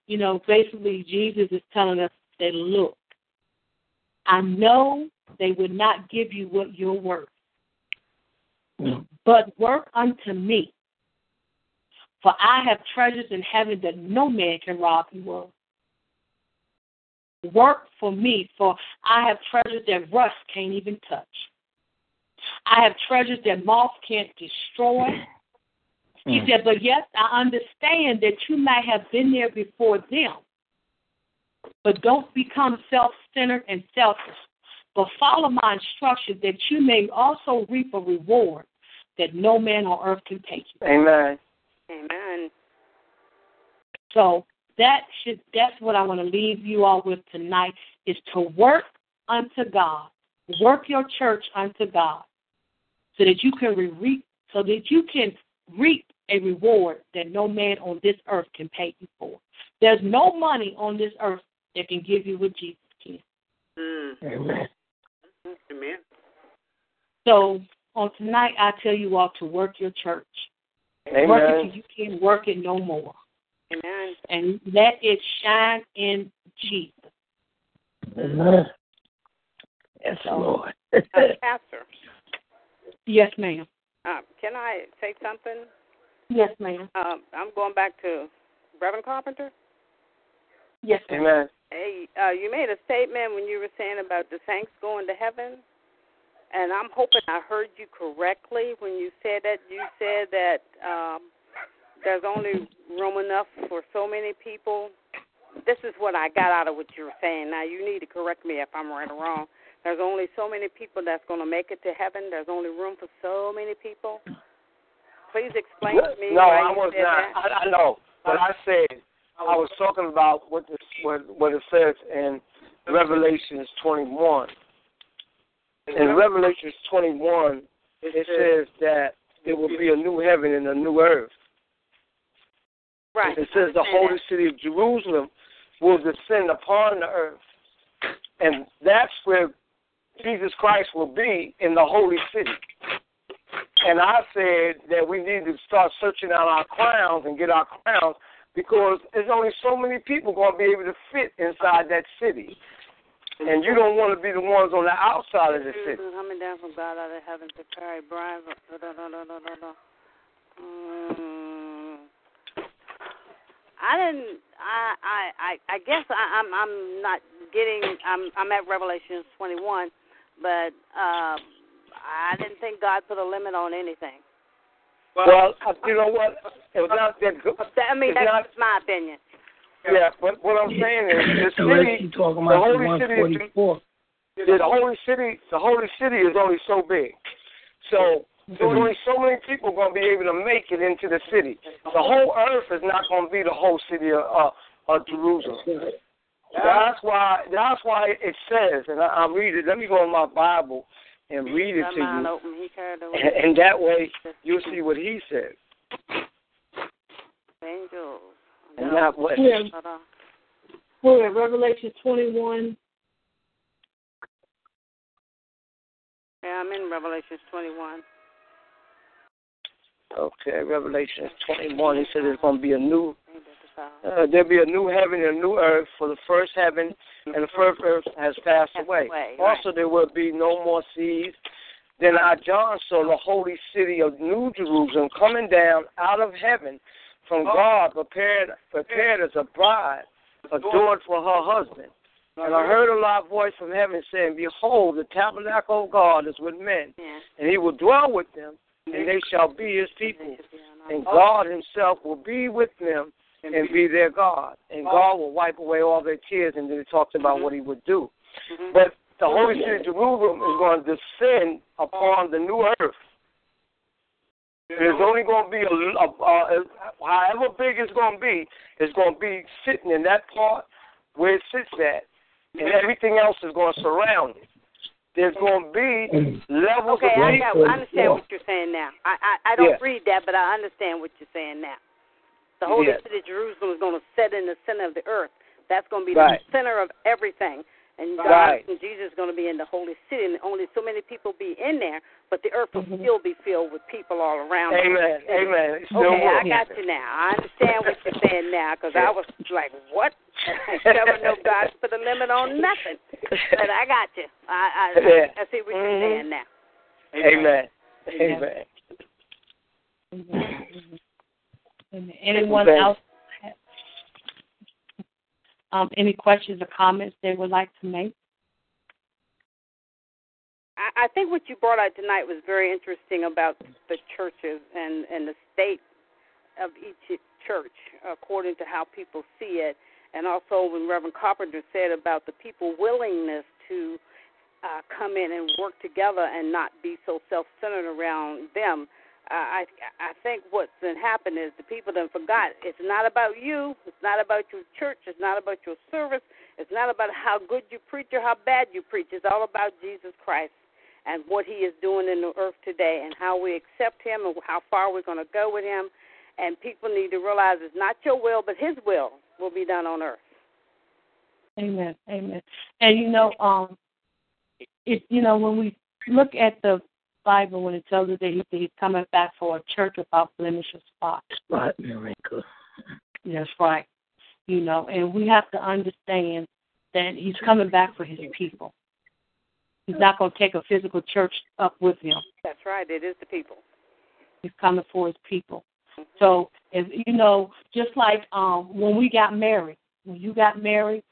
you know, basically Jesus is telling us that look, I know they would not give you what you're worth, Mm. but work unto me. For I have treasures in heaven that no man can rob you of. Work for me, for I have treasures that rust can't even touch. I have treasures that moth can't destroy. He Mm. said, But yes, I understand that you might have been there before them. But don't become self centered and selfish. But follow my instructions that you may also reap a reward that no man on earth can take you. Amen. Amen. So that should that's what I want to leave you all with tonight is to work unto God. Work your church unto God. So that you can reap so that you can reap a reward that no man on this earth can pay you for. There's no money on this earth that can give you what Jesus can. Mm. Amen. Amen. So on tonight I tell you all to work your church. Work it Amen. till you can't work it no more. Amen. And let it shine in Jesus. Amen. Yes, Lord. Uh, Pastor, Yes, ma'am. uh, can I say something? Yes, ma'am. Um, I'm going back to Reverend Carpenter. Yes, ma'am. Amen. Hey, uh, you made a statement when you were saying about the saints going to heaven, and I'm hoping I heard you correctly when you said that. You said that um, there's only room enough for so many people. This is what I got out of what you were saying. Now you need to correct me if I'm right or wrong. There's only so many people that's going to make it to heaven. There's only room for so many people. Please explain to me no, why I you was said not. that. I, I know, but I said I was talking about what this, what what it says in Revelations 21. In Revelations 21, it says that there will be a new heaven and a new earth. Right. It says the holy that. city of Jerusalem will descend upon the earth. And that's where Jesus Christ will be in the holy city. And I said that we need to start searching out our crowns and get our crowns because there's only so many people going to be able to fit inside that city. And you don't want to be the ones on the outside of the city. Coming down from God out of heaven to carry Brian. Da, da, da, da, da, da, da. Mm. I didn't. I. I. I. I guess I, I'm. I'm not getting. I'm. I'm at Revelations 21, but um, I didn't think God put a limit on anything. Well, uh, you know what? It was not that good. That- I mean, that's not- my opinion. Yeah, but what I'm saying is the city the holy city is 144. the holy city the holy city is only so big. So there's only so many people going to be able to make it into the city. The whole earth is not going to be the whole city of, uh, of Jerusalem. That's why that's why it says, and I, I'll read it. Let me go in my Bible and read it to you, open. He carried away and, and that way you'll see what he said. angels. not west. We're, Hold on. we're at Revelation 21. Yeah, I'm in Revelations 21. Okay, Revelation 21. He said there's going to be a new, uh, there'll be a new heaven and a new earth. For the first heaven and the first earth has passed away. away. Also, there will be no more seas. Then I, John, saw the holy city of New Jerusalem coming down out of heaven from God, prepared, prepared as a bride, adored for her husband. And I heard a loud voice from heaven saying, Behold, the tabernacle of God is with men, and he will dwell with them, and they shall be his people. And God himself will be with them and be their God. And God will wipe away all their tears. And then he talks about what he would do. Mhm. But the Holy City of Jerusalem is going to descend upon the new earth. There's only going to be a, a, a however big it's going to be, it's going to be sitting in that part where it sits at, and everything else is going to surround it. There's going to be levels Okay, of I, people. got, I understand what you're saying now. I I, I don't read that, but I understand what you're saying now. The holy Yeah. city of Jerusalem is going to set in the center of the earth. That's going to be Right. the center of everything. And God Right. and Jesus is going to be in the holy city, and only so many people be in there, but the earth will Mhm. still be filled with people all around. it. Amen. Amen. It still Okay, I got you now. I understand what you're saying now, because I was like, what? I never know God put a limit on nothing. But I got you. I I, Yeah. I see what you're Mhm. saying now. Amen. Amen. And anyone Thanks. else? Um, any questions or comments they would like to make? I, think what you brought out tonight was very interesting about the churches and, and the state of each church according to how people see it. And also when Reverend Carpenter said about the people willingness to uh, come in and work together and not be so self-centered around them. I I think what's been happened is the people then forgot it's not about you, it's not about your church, it's not about your service, it's not about how good you preach or how bad you preach. It's all about Jesus Christ and what He is doing in the earth today, and how we accept Him, and how far we're going to go with Him. And people need to realize it's not your will, but His will will be done on earth. Amen. Amen. And you know, um, it you know when we look at the Bible when it tells us that he, he's coming back for a church without blemish or spot. Spot miracle. That's right. You know, and we have to understand that he's coming back for his people. He's not going to take a physical church up with him. That's right. It is the people. He's coming for his people. So, if you know, just like um when we got married, when you got married,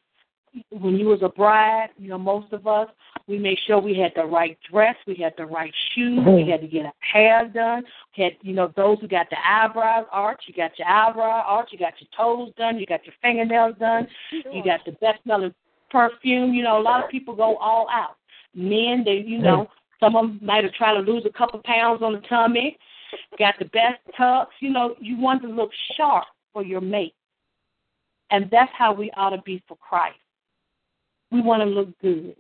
when you was a bride, you know, most of us, we made sure we had the right dress, we had the right shoes, we mm-hmm. had to get our hair done. We had, you know, those who got the eyebrows arched, you got your eyebrow arched, you got your toes done, you got your fingernails done, you got the best smelling perfume. You know, a lot of people go all out. Men, they, you know, mm. some of them might have tried to lose a couple pounds on the tummy, got the best tux. You know, you want to look sharp for your mate. And that's how we ought to be for Christ. We want to look good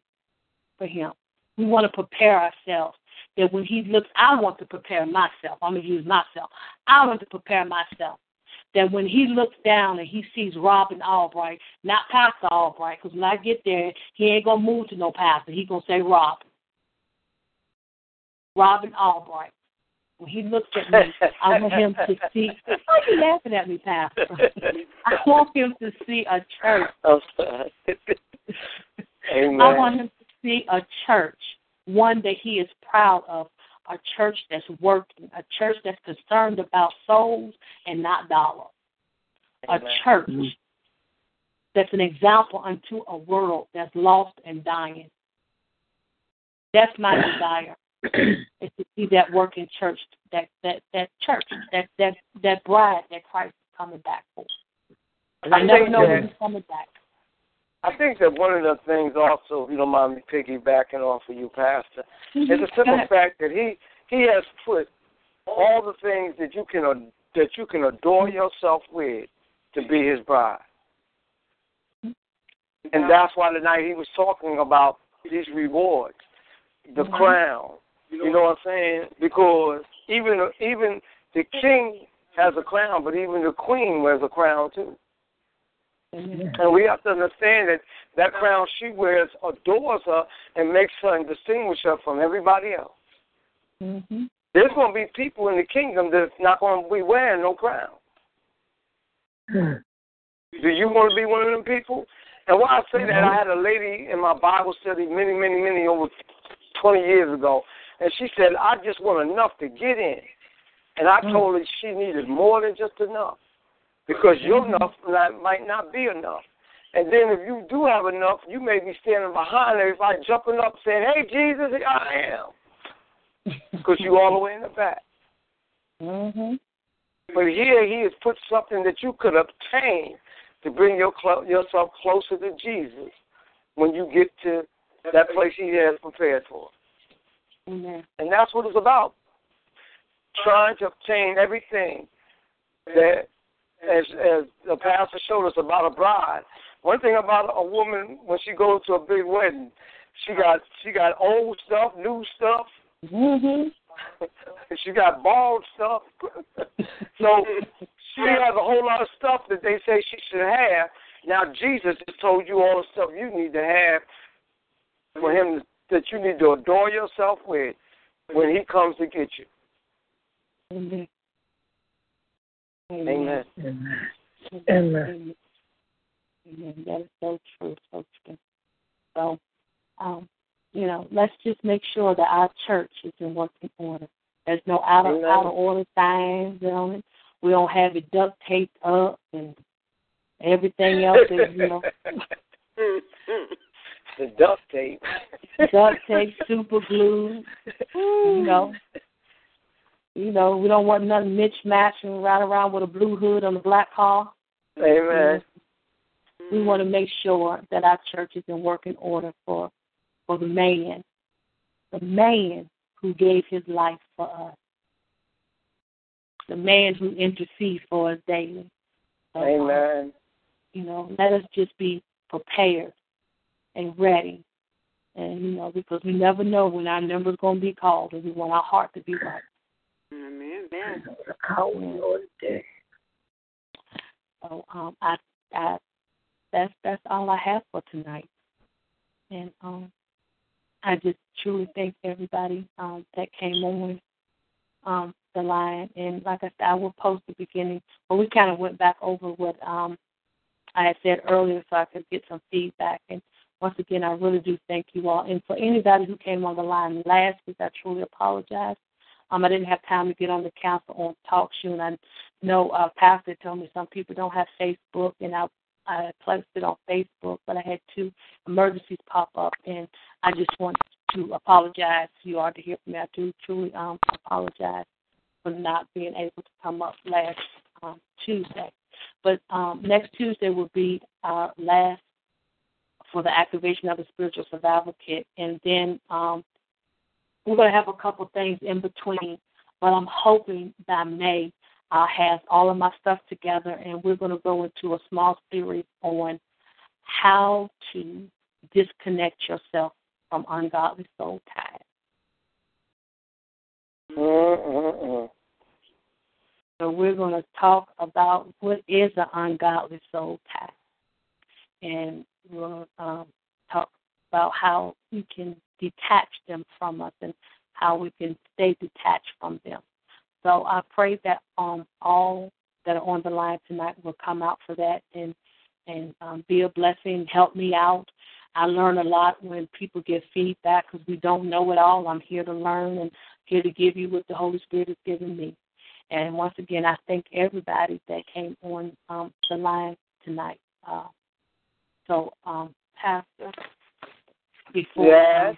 for him. We want to prepare ourselves that when he looks, I want to prepare myself. I'm going to use myself. I want to prepare myself that when he looks down and he sees Robin Albright, not Pastor Albright, because when I get there, he ain't going to move to no pastor. He's going to say Robin. Robin Albright. When he looks at me, I want him to see. Why are you laughing at me, Pastor? I want him to see a church. I'm sorry. Amen. I want him to see a church, one that he is proud of, a church that's working, a church that's concerned about souls and not dollars, a Amen. church mm-hmm. that's an example unto a world that's lost and dying. That's my desire. is to see that working church, that that that church, that that that bride that Christ is coming back for. And I, I never know that- when he's coming back. I think that one of the things also, if you don't mind me piggybacking off of you, Pastor, is the simple fact that he he has put all the things that you can ad- that you can adore yourself with to be his bride. And that's why tonight he was talking about these rewards, the Mhm. crown. You know what I'm saying? Because even even the king has a crown, but even the queen wears a crown too. And we have to understand that that crown she wears adores her and makes her and distinguish her from everybody else. Mm-hmm. There's going to be people in the kingdom that's not going to be wearing no crown. Do you want to be one of them people? And why I say that, I had a lady in my Bible study many, many, many over 20 years ago, and she said, I just want enough to get in. And I told her she needed more than just enough because your enough not, might not be enough. And then if you do have enough, you may be standing behind everybody, jumping up, saying, "Hey, Jesus, here I am," because you all the way in the back. Mm-hmm. But here, He has put something that you could obtain to bring your clo- yourself closer to Jesus when you get to that place He has prepared for. Amen. And that's what it's about. Trying to obtain everything that, as as the pastor showed us about a bride. One thing about a woman when she goes to a big wedding, she got she got old stuff, new stuff. Mm-hmm. she got bald stuff. so she has a whole lot of stuff that they say she should have. Now Jesus has told you all the stuff you need to have for him that you need to adore yourself with when he comes to get you. Amen. Amen. Amen. Amen. Amen. Amen. That is so true, so true. So, um, you know, let's just make sure that our church is in working order. There's no out of out of order signs on it. We don't have it duct taped up and everything else is, you know, the duct tape. duct tape, super glue. You know, you know, we don't want nothing mismatched and ride around with a blue hood on a black car. Amen. We want to make sure that our church is in working order for for the man, the man who gave his life for us, the man who intercedes for us daily. So, um, Amen. you know, let us just be prepared and ready. And, you know, because we never know when our number's going to be called and we want our heart to be right. Amen. Amen. How we know today. So um, I, I, that's that's all I have for tonight. And um, I just truly thank everybody um, that came on um, the line. And like I said, I will post the beginning. But we kind of went back over what um, I had said earlier, so I could get some feedback. And once again, I really do thank you all. And for anybody who came on the line last week, I truly apologize. Um, I didn't have time to get on the council on talk show, and I know uh, Pastor told me some people don't have Facebook, and I I placed it on Facebook, but I had two emergencies pop up, and I just want to apologize you all to hear from me. I do truly um, apologize for not being able to come up last um, Tuesday. But um, next Tuesday will be our last for the activation of the spiritual survival kit, and then um, we're going to have a couple things in between. But I'm hoping by May I'll have all of my stuff together, and we're going to go into a small series on how to disconnect yourself from ungodly soul ties. Mm-mm-mm. So we're going to talk about what is an ungodly soul tie, and to um, talk about how we can detach them from us and how we can stay detached from them. So I pray that um, all that are on the line tonight will come out for that and and um, be a blessing. Help me out. I learn a lot when people give feedback because we don't know it all. I'm here to learn and here to give you what the Holy Spirit has given me. And once again, I thank everybody that came on um, the line tonight. Uh, so, um, Pastor, before Yes.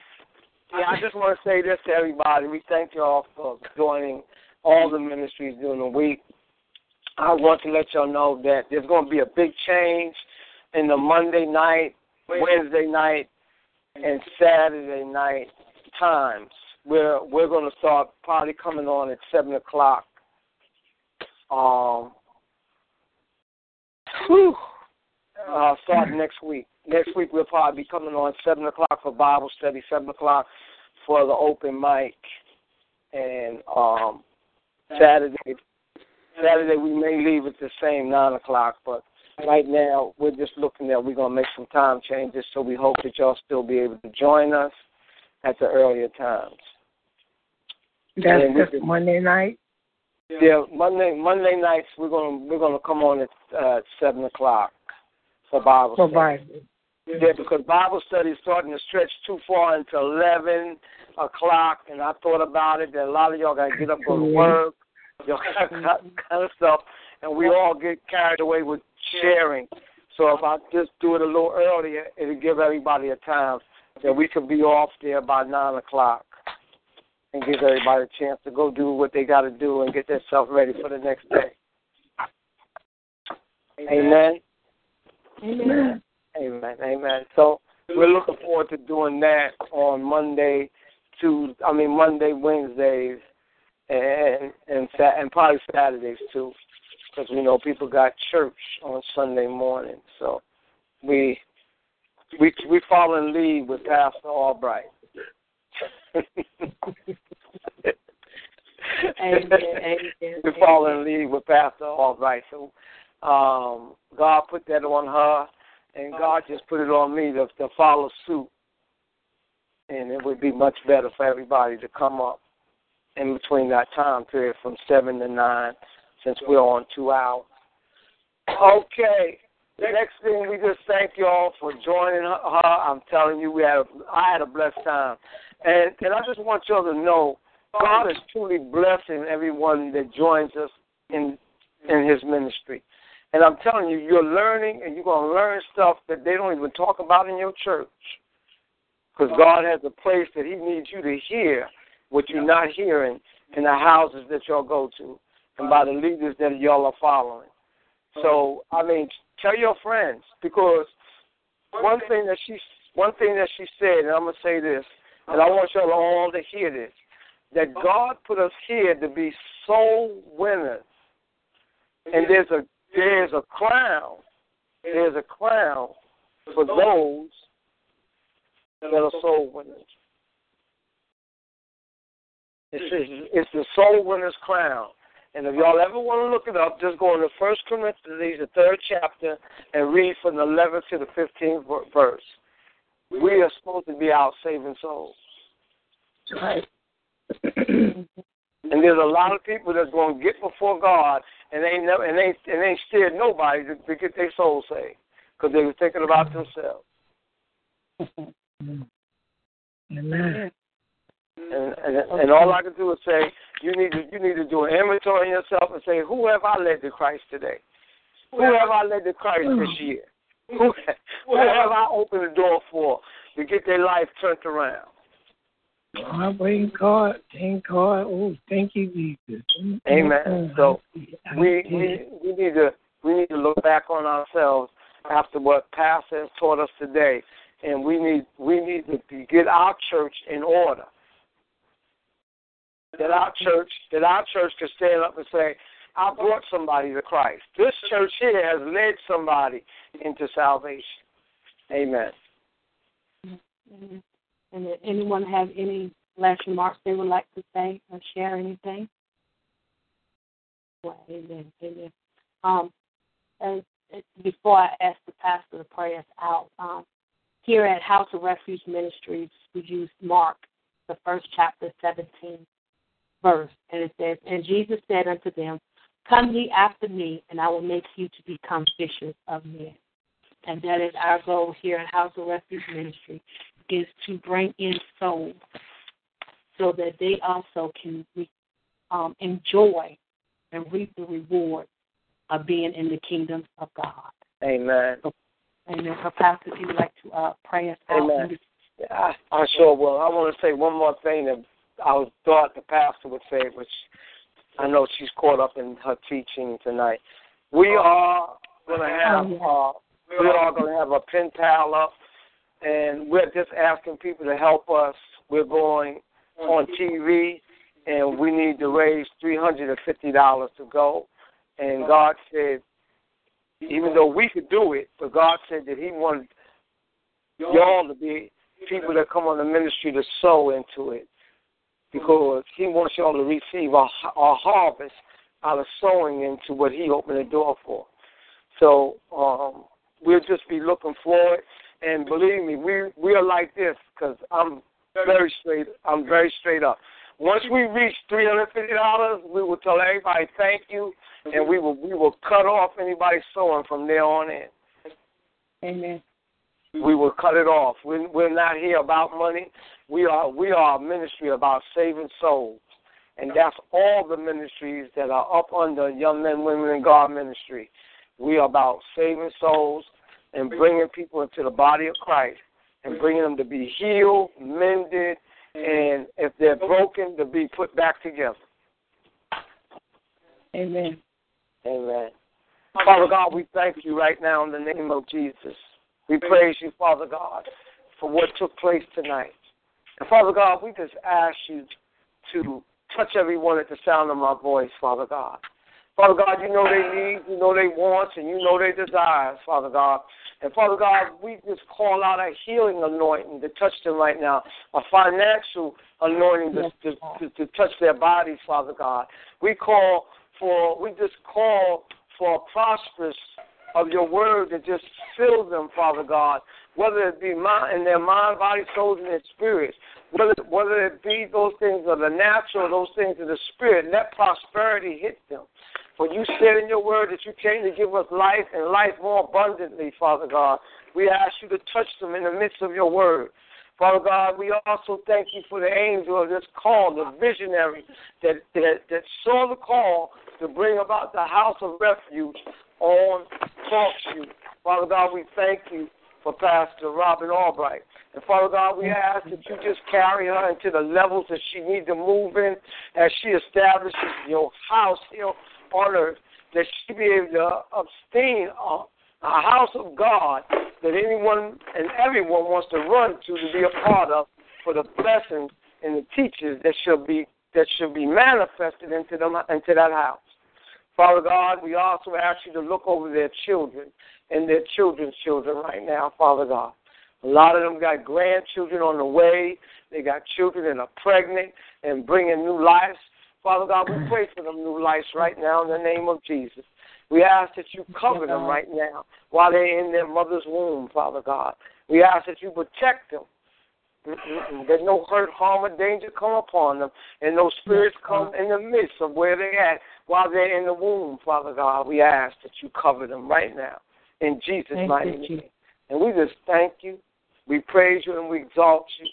Yeah, I just want to say this to everybody. We thank you all for joining all the ministries during the week. I want to let y'all know that there's going to be a big change in the Monday night, Wednesday night, and Saturday night times. We're we're going to start probably coming on at seven o'clock. Um, whew, uh, start next week. Next week we'll probably be coming on seven o'clock for Bible study, seven o'clock for the open mic, and um, Saturday Saturday we may leave at the same nine o'clock, but right now we're just looking at we're gonna make some time changes, so we hope that y'all still be able to join us at the earlier times. That's just can- Monday night. Yeah, Monday Monday nights we're gonna we're gonna come on at uh, seven o'clock for Bible For study. Bible. Yeah, because Bible study is starting to stretch too far into eleven o'clock, and I thought about it that a lot of y'all got to get up, go to work, y'all got kind of stuff, and we all get carried away with sharing. So if I just do it a little earlier, it'll give everybody a time that we could be off there by nine o'clock, and give everybody a chance to go do what they got to do and get themselves ready for the next day. Amen. Amen. Amen. Amen. Amen. So we're looking forward to doing that on Monday, Tuesday. I mean Monday, Wednesdays, and and and probably Saturdays too, because we know people got church on Sunday morning. So we we we fall in lead with Pastor Albright. Amen. Amen. we fall in lead with Pastor Albright. So um, God put that on her, and God just put it on me to, to follow suit. And it would be much better for everybody to come up in between that time period from 7 to 9, since we're on two hours. Okay. The next thing, we just thank you all for joining her. I'm telling you, we had a, I had a blessed time. And, and I just want y'all to know God is truly blessing everyone that joins us in in His ministry. And I'm telling you, you're learning, and you're going to learn stuff that they don't even talk about in your church. Because God has a place that He needs you to hear what you're not hearing in the houses that y'all go to, and by the leaders that y'all are following. So, I mean, tell your friends because one thing that she one thing that she said, and I'm gonna say this, and I want y'all all to hear this that God put us here to be soul winners. And there's a there's a crown. There's a crown for those that are soul winners. It's, it's the soul winner's crown. And if y'all ever want to look it up, just go into First Corinthians, the third chapter, and read from the 11th to the 15th verse. We are supposed to be out saving souls. Right. And there's a lot of people that's going to get before God and they never and they and they steered nobody to, to get their soul saved because they were thinking about mm-hmm. themselves. Amen. And, and and all I can do is say you need to you need to do an inventory on yourself and say who have I led to Christ today? Who have I led to Christ this year? Who, who have I opened the door for to get their life turned around? I thank God. Thank God. Oh, thank you, Jesus. Amen. So we we we need to we need to look back on ourselves after what Pastor has taught us today, and we need we need to get our church in order. That our church that our church can stand up and say, "I brought somebody to Christ. This church here has led somebody into salvation." Amen. Mhm. And did anyone have any last remarks they would like to say or share anything? Well, amen, amen. Um, and before I ask the pastor to pray us out, um, here at House of Refuge Ministries, we use Mark, the first chapter, 17 verse, and it says, And Jesus said unto them, Come ye after me, and I will make you to become fishers of men. And that is our goal here at House of Refuge Ministry is to bring in souls so that they also can re, um, enjoy and reap the reward of being in the kingdom of God. Amen. So Pastor, if you would like to uh, pray us out. Amen. I, I sure will. I want to say one more thing that I thought the pastor would say, which I know she's caught up in her teaching tonight. We are going to have uh, we are going to have a PayPal up, and we're just asking people to help us. We're going on TV, and we need to raise three hundred and fifty dollars to go. And God said, even though we could do it, but God said that He wanted y'all to be people that come on the ministry to sow into it because he wants y'all to receive a harvest out of sowing into what he opened the door for. So um, we'll just be looking forward. And believe me, we we are like this because I'm very straight. I'm very straight up. Once we reach three hundred fifty dollars, we will tell everybody thank you, and we will we will cut off anybody sewing from there on in. Amen. We will cut it off. We're, we're not here about money. We are we are a ministry about saving souls, and that's all the ministries that are up under Young Men, Women, and God Ministry. We are about saving souls and bringing people into the body of Christ and bringing them to be healed, mended, and if they're broken, to be put back together. Amen. Amen. Father God, we thank you right now in the name of Jesus. We praise you, Father God, for what took place tonight. And Father God, we just ask you to touch everyone at the sound of my voice, Father God. Father God, you know their needs, you know their wants, and you know their desires, Father God. And Father God, we just call out a healing anointing to touch them right now, a financial anointing to, to, to, to touch their bodies, Father God. We call for, we just call for a prosperous of your word to just fill them, Father God, whether it be mind, in their mind, body, soul, and their spirit, whether whether it be those things of the natural, those things of the spirit, let prosperity hit them. For you said in your word that you came to give us life and life more abundantly, Father God. We ask you to touch them in the midst of your word. Father God, we also thank you for the angel of this call, the visionary that, that, that saw the call to bring about the house of refuge on Talk you. Father God, we thank you for Pastor Robin Albright. And Father God, we ask that you just carry her into the levels that she needs to move in as she establishes your house here on earth, that she be able to abstain a, a house of God that anyone and everyone wants to run to to be a part of for the blessings and the teachings that shall be that shall be manifested into them into that house. Father God, we also ask you to look over their children and their children's children right now, Father God. A lot of them got grandchildren on the way. They got children that are pregnant and bringing new lives. Father God, we pray for them new lives right now in the name of Jesus. We ask that you cover them right now while they're in their mother's womb, Father God. We ask that you protect them that no hurt, harm, or danger come upon them, and no spirits come in the midst of where they're at while they're in the womb, Father God. We ask that you cover them right now in Jesus' thank mighty you, name. And we just thank you, we praise you, and we exalt you.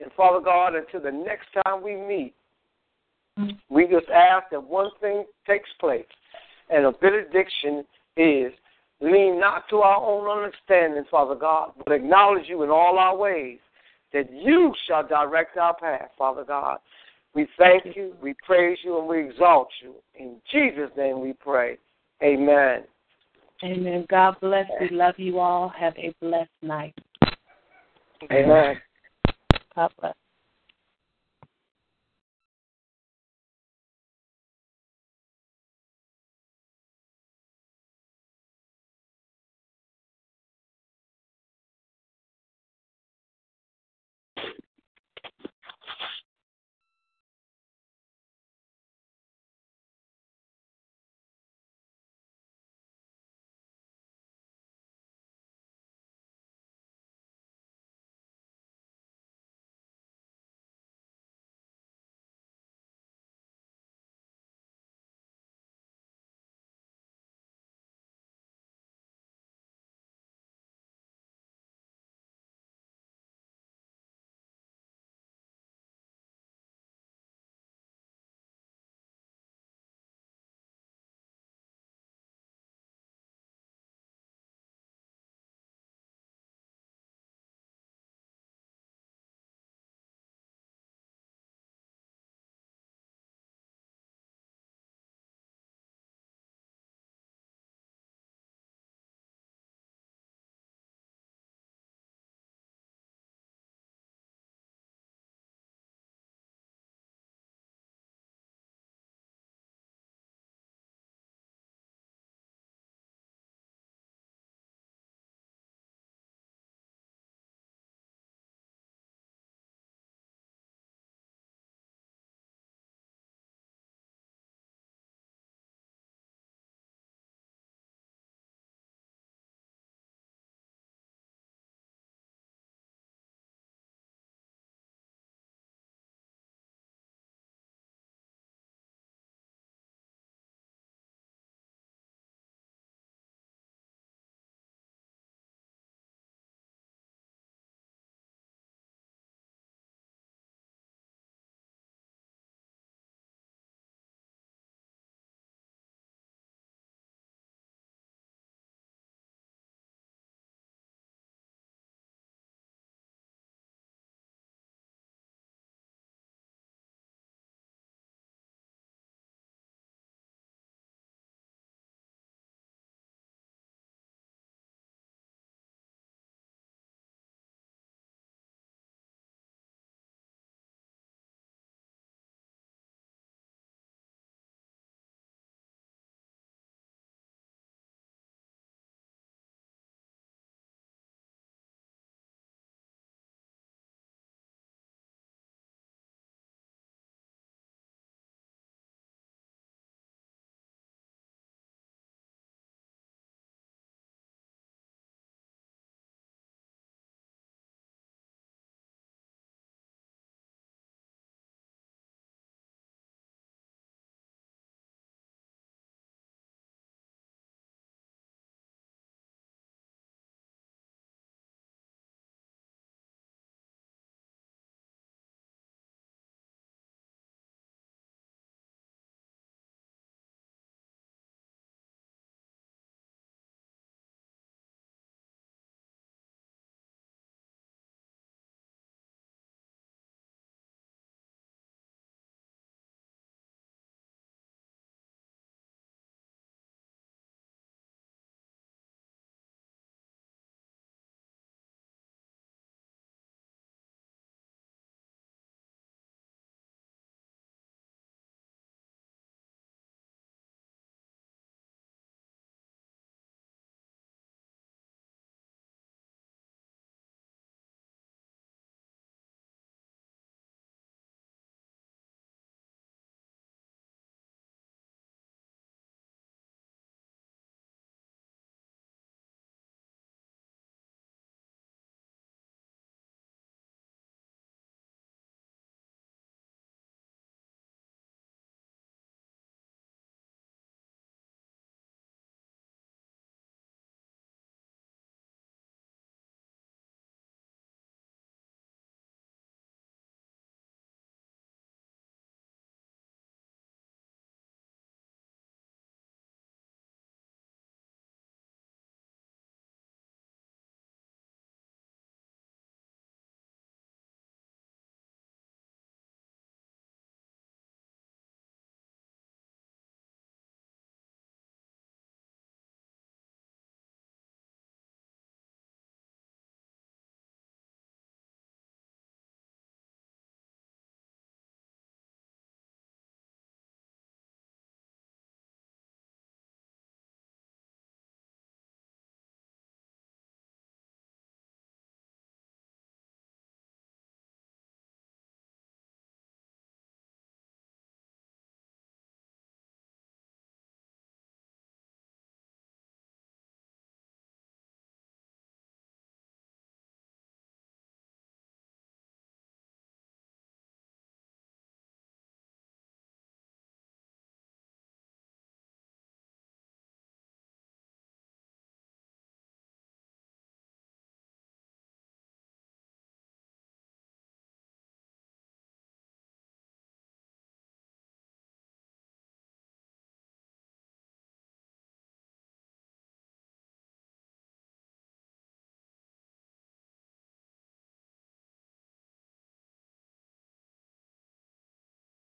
And Father God, until the next time we meet. We just ask that one thing takes place, and a benediction is lean not to our own understanding, Father God, but acknowledge you in all our ways that you shall direct our path, Father God. We thank you, we praise you, and we exalt you. In Jesus' name we pray. Amen. Amen. God bless. We love you all. Have a blessed night. Amen. God bless.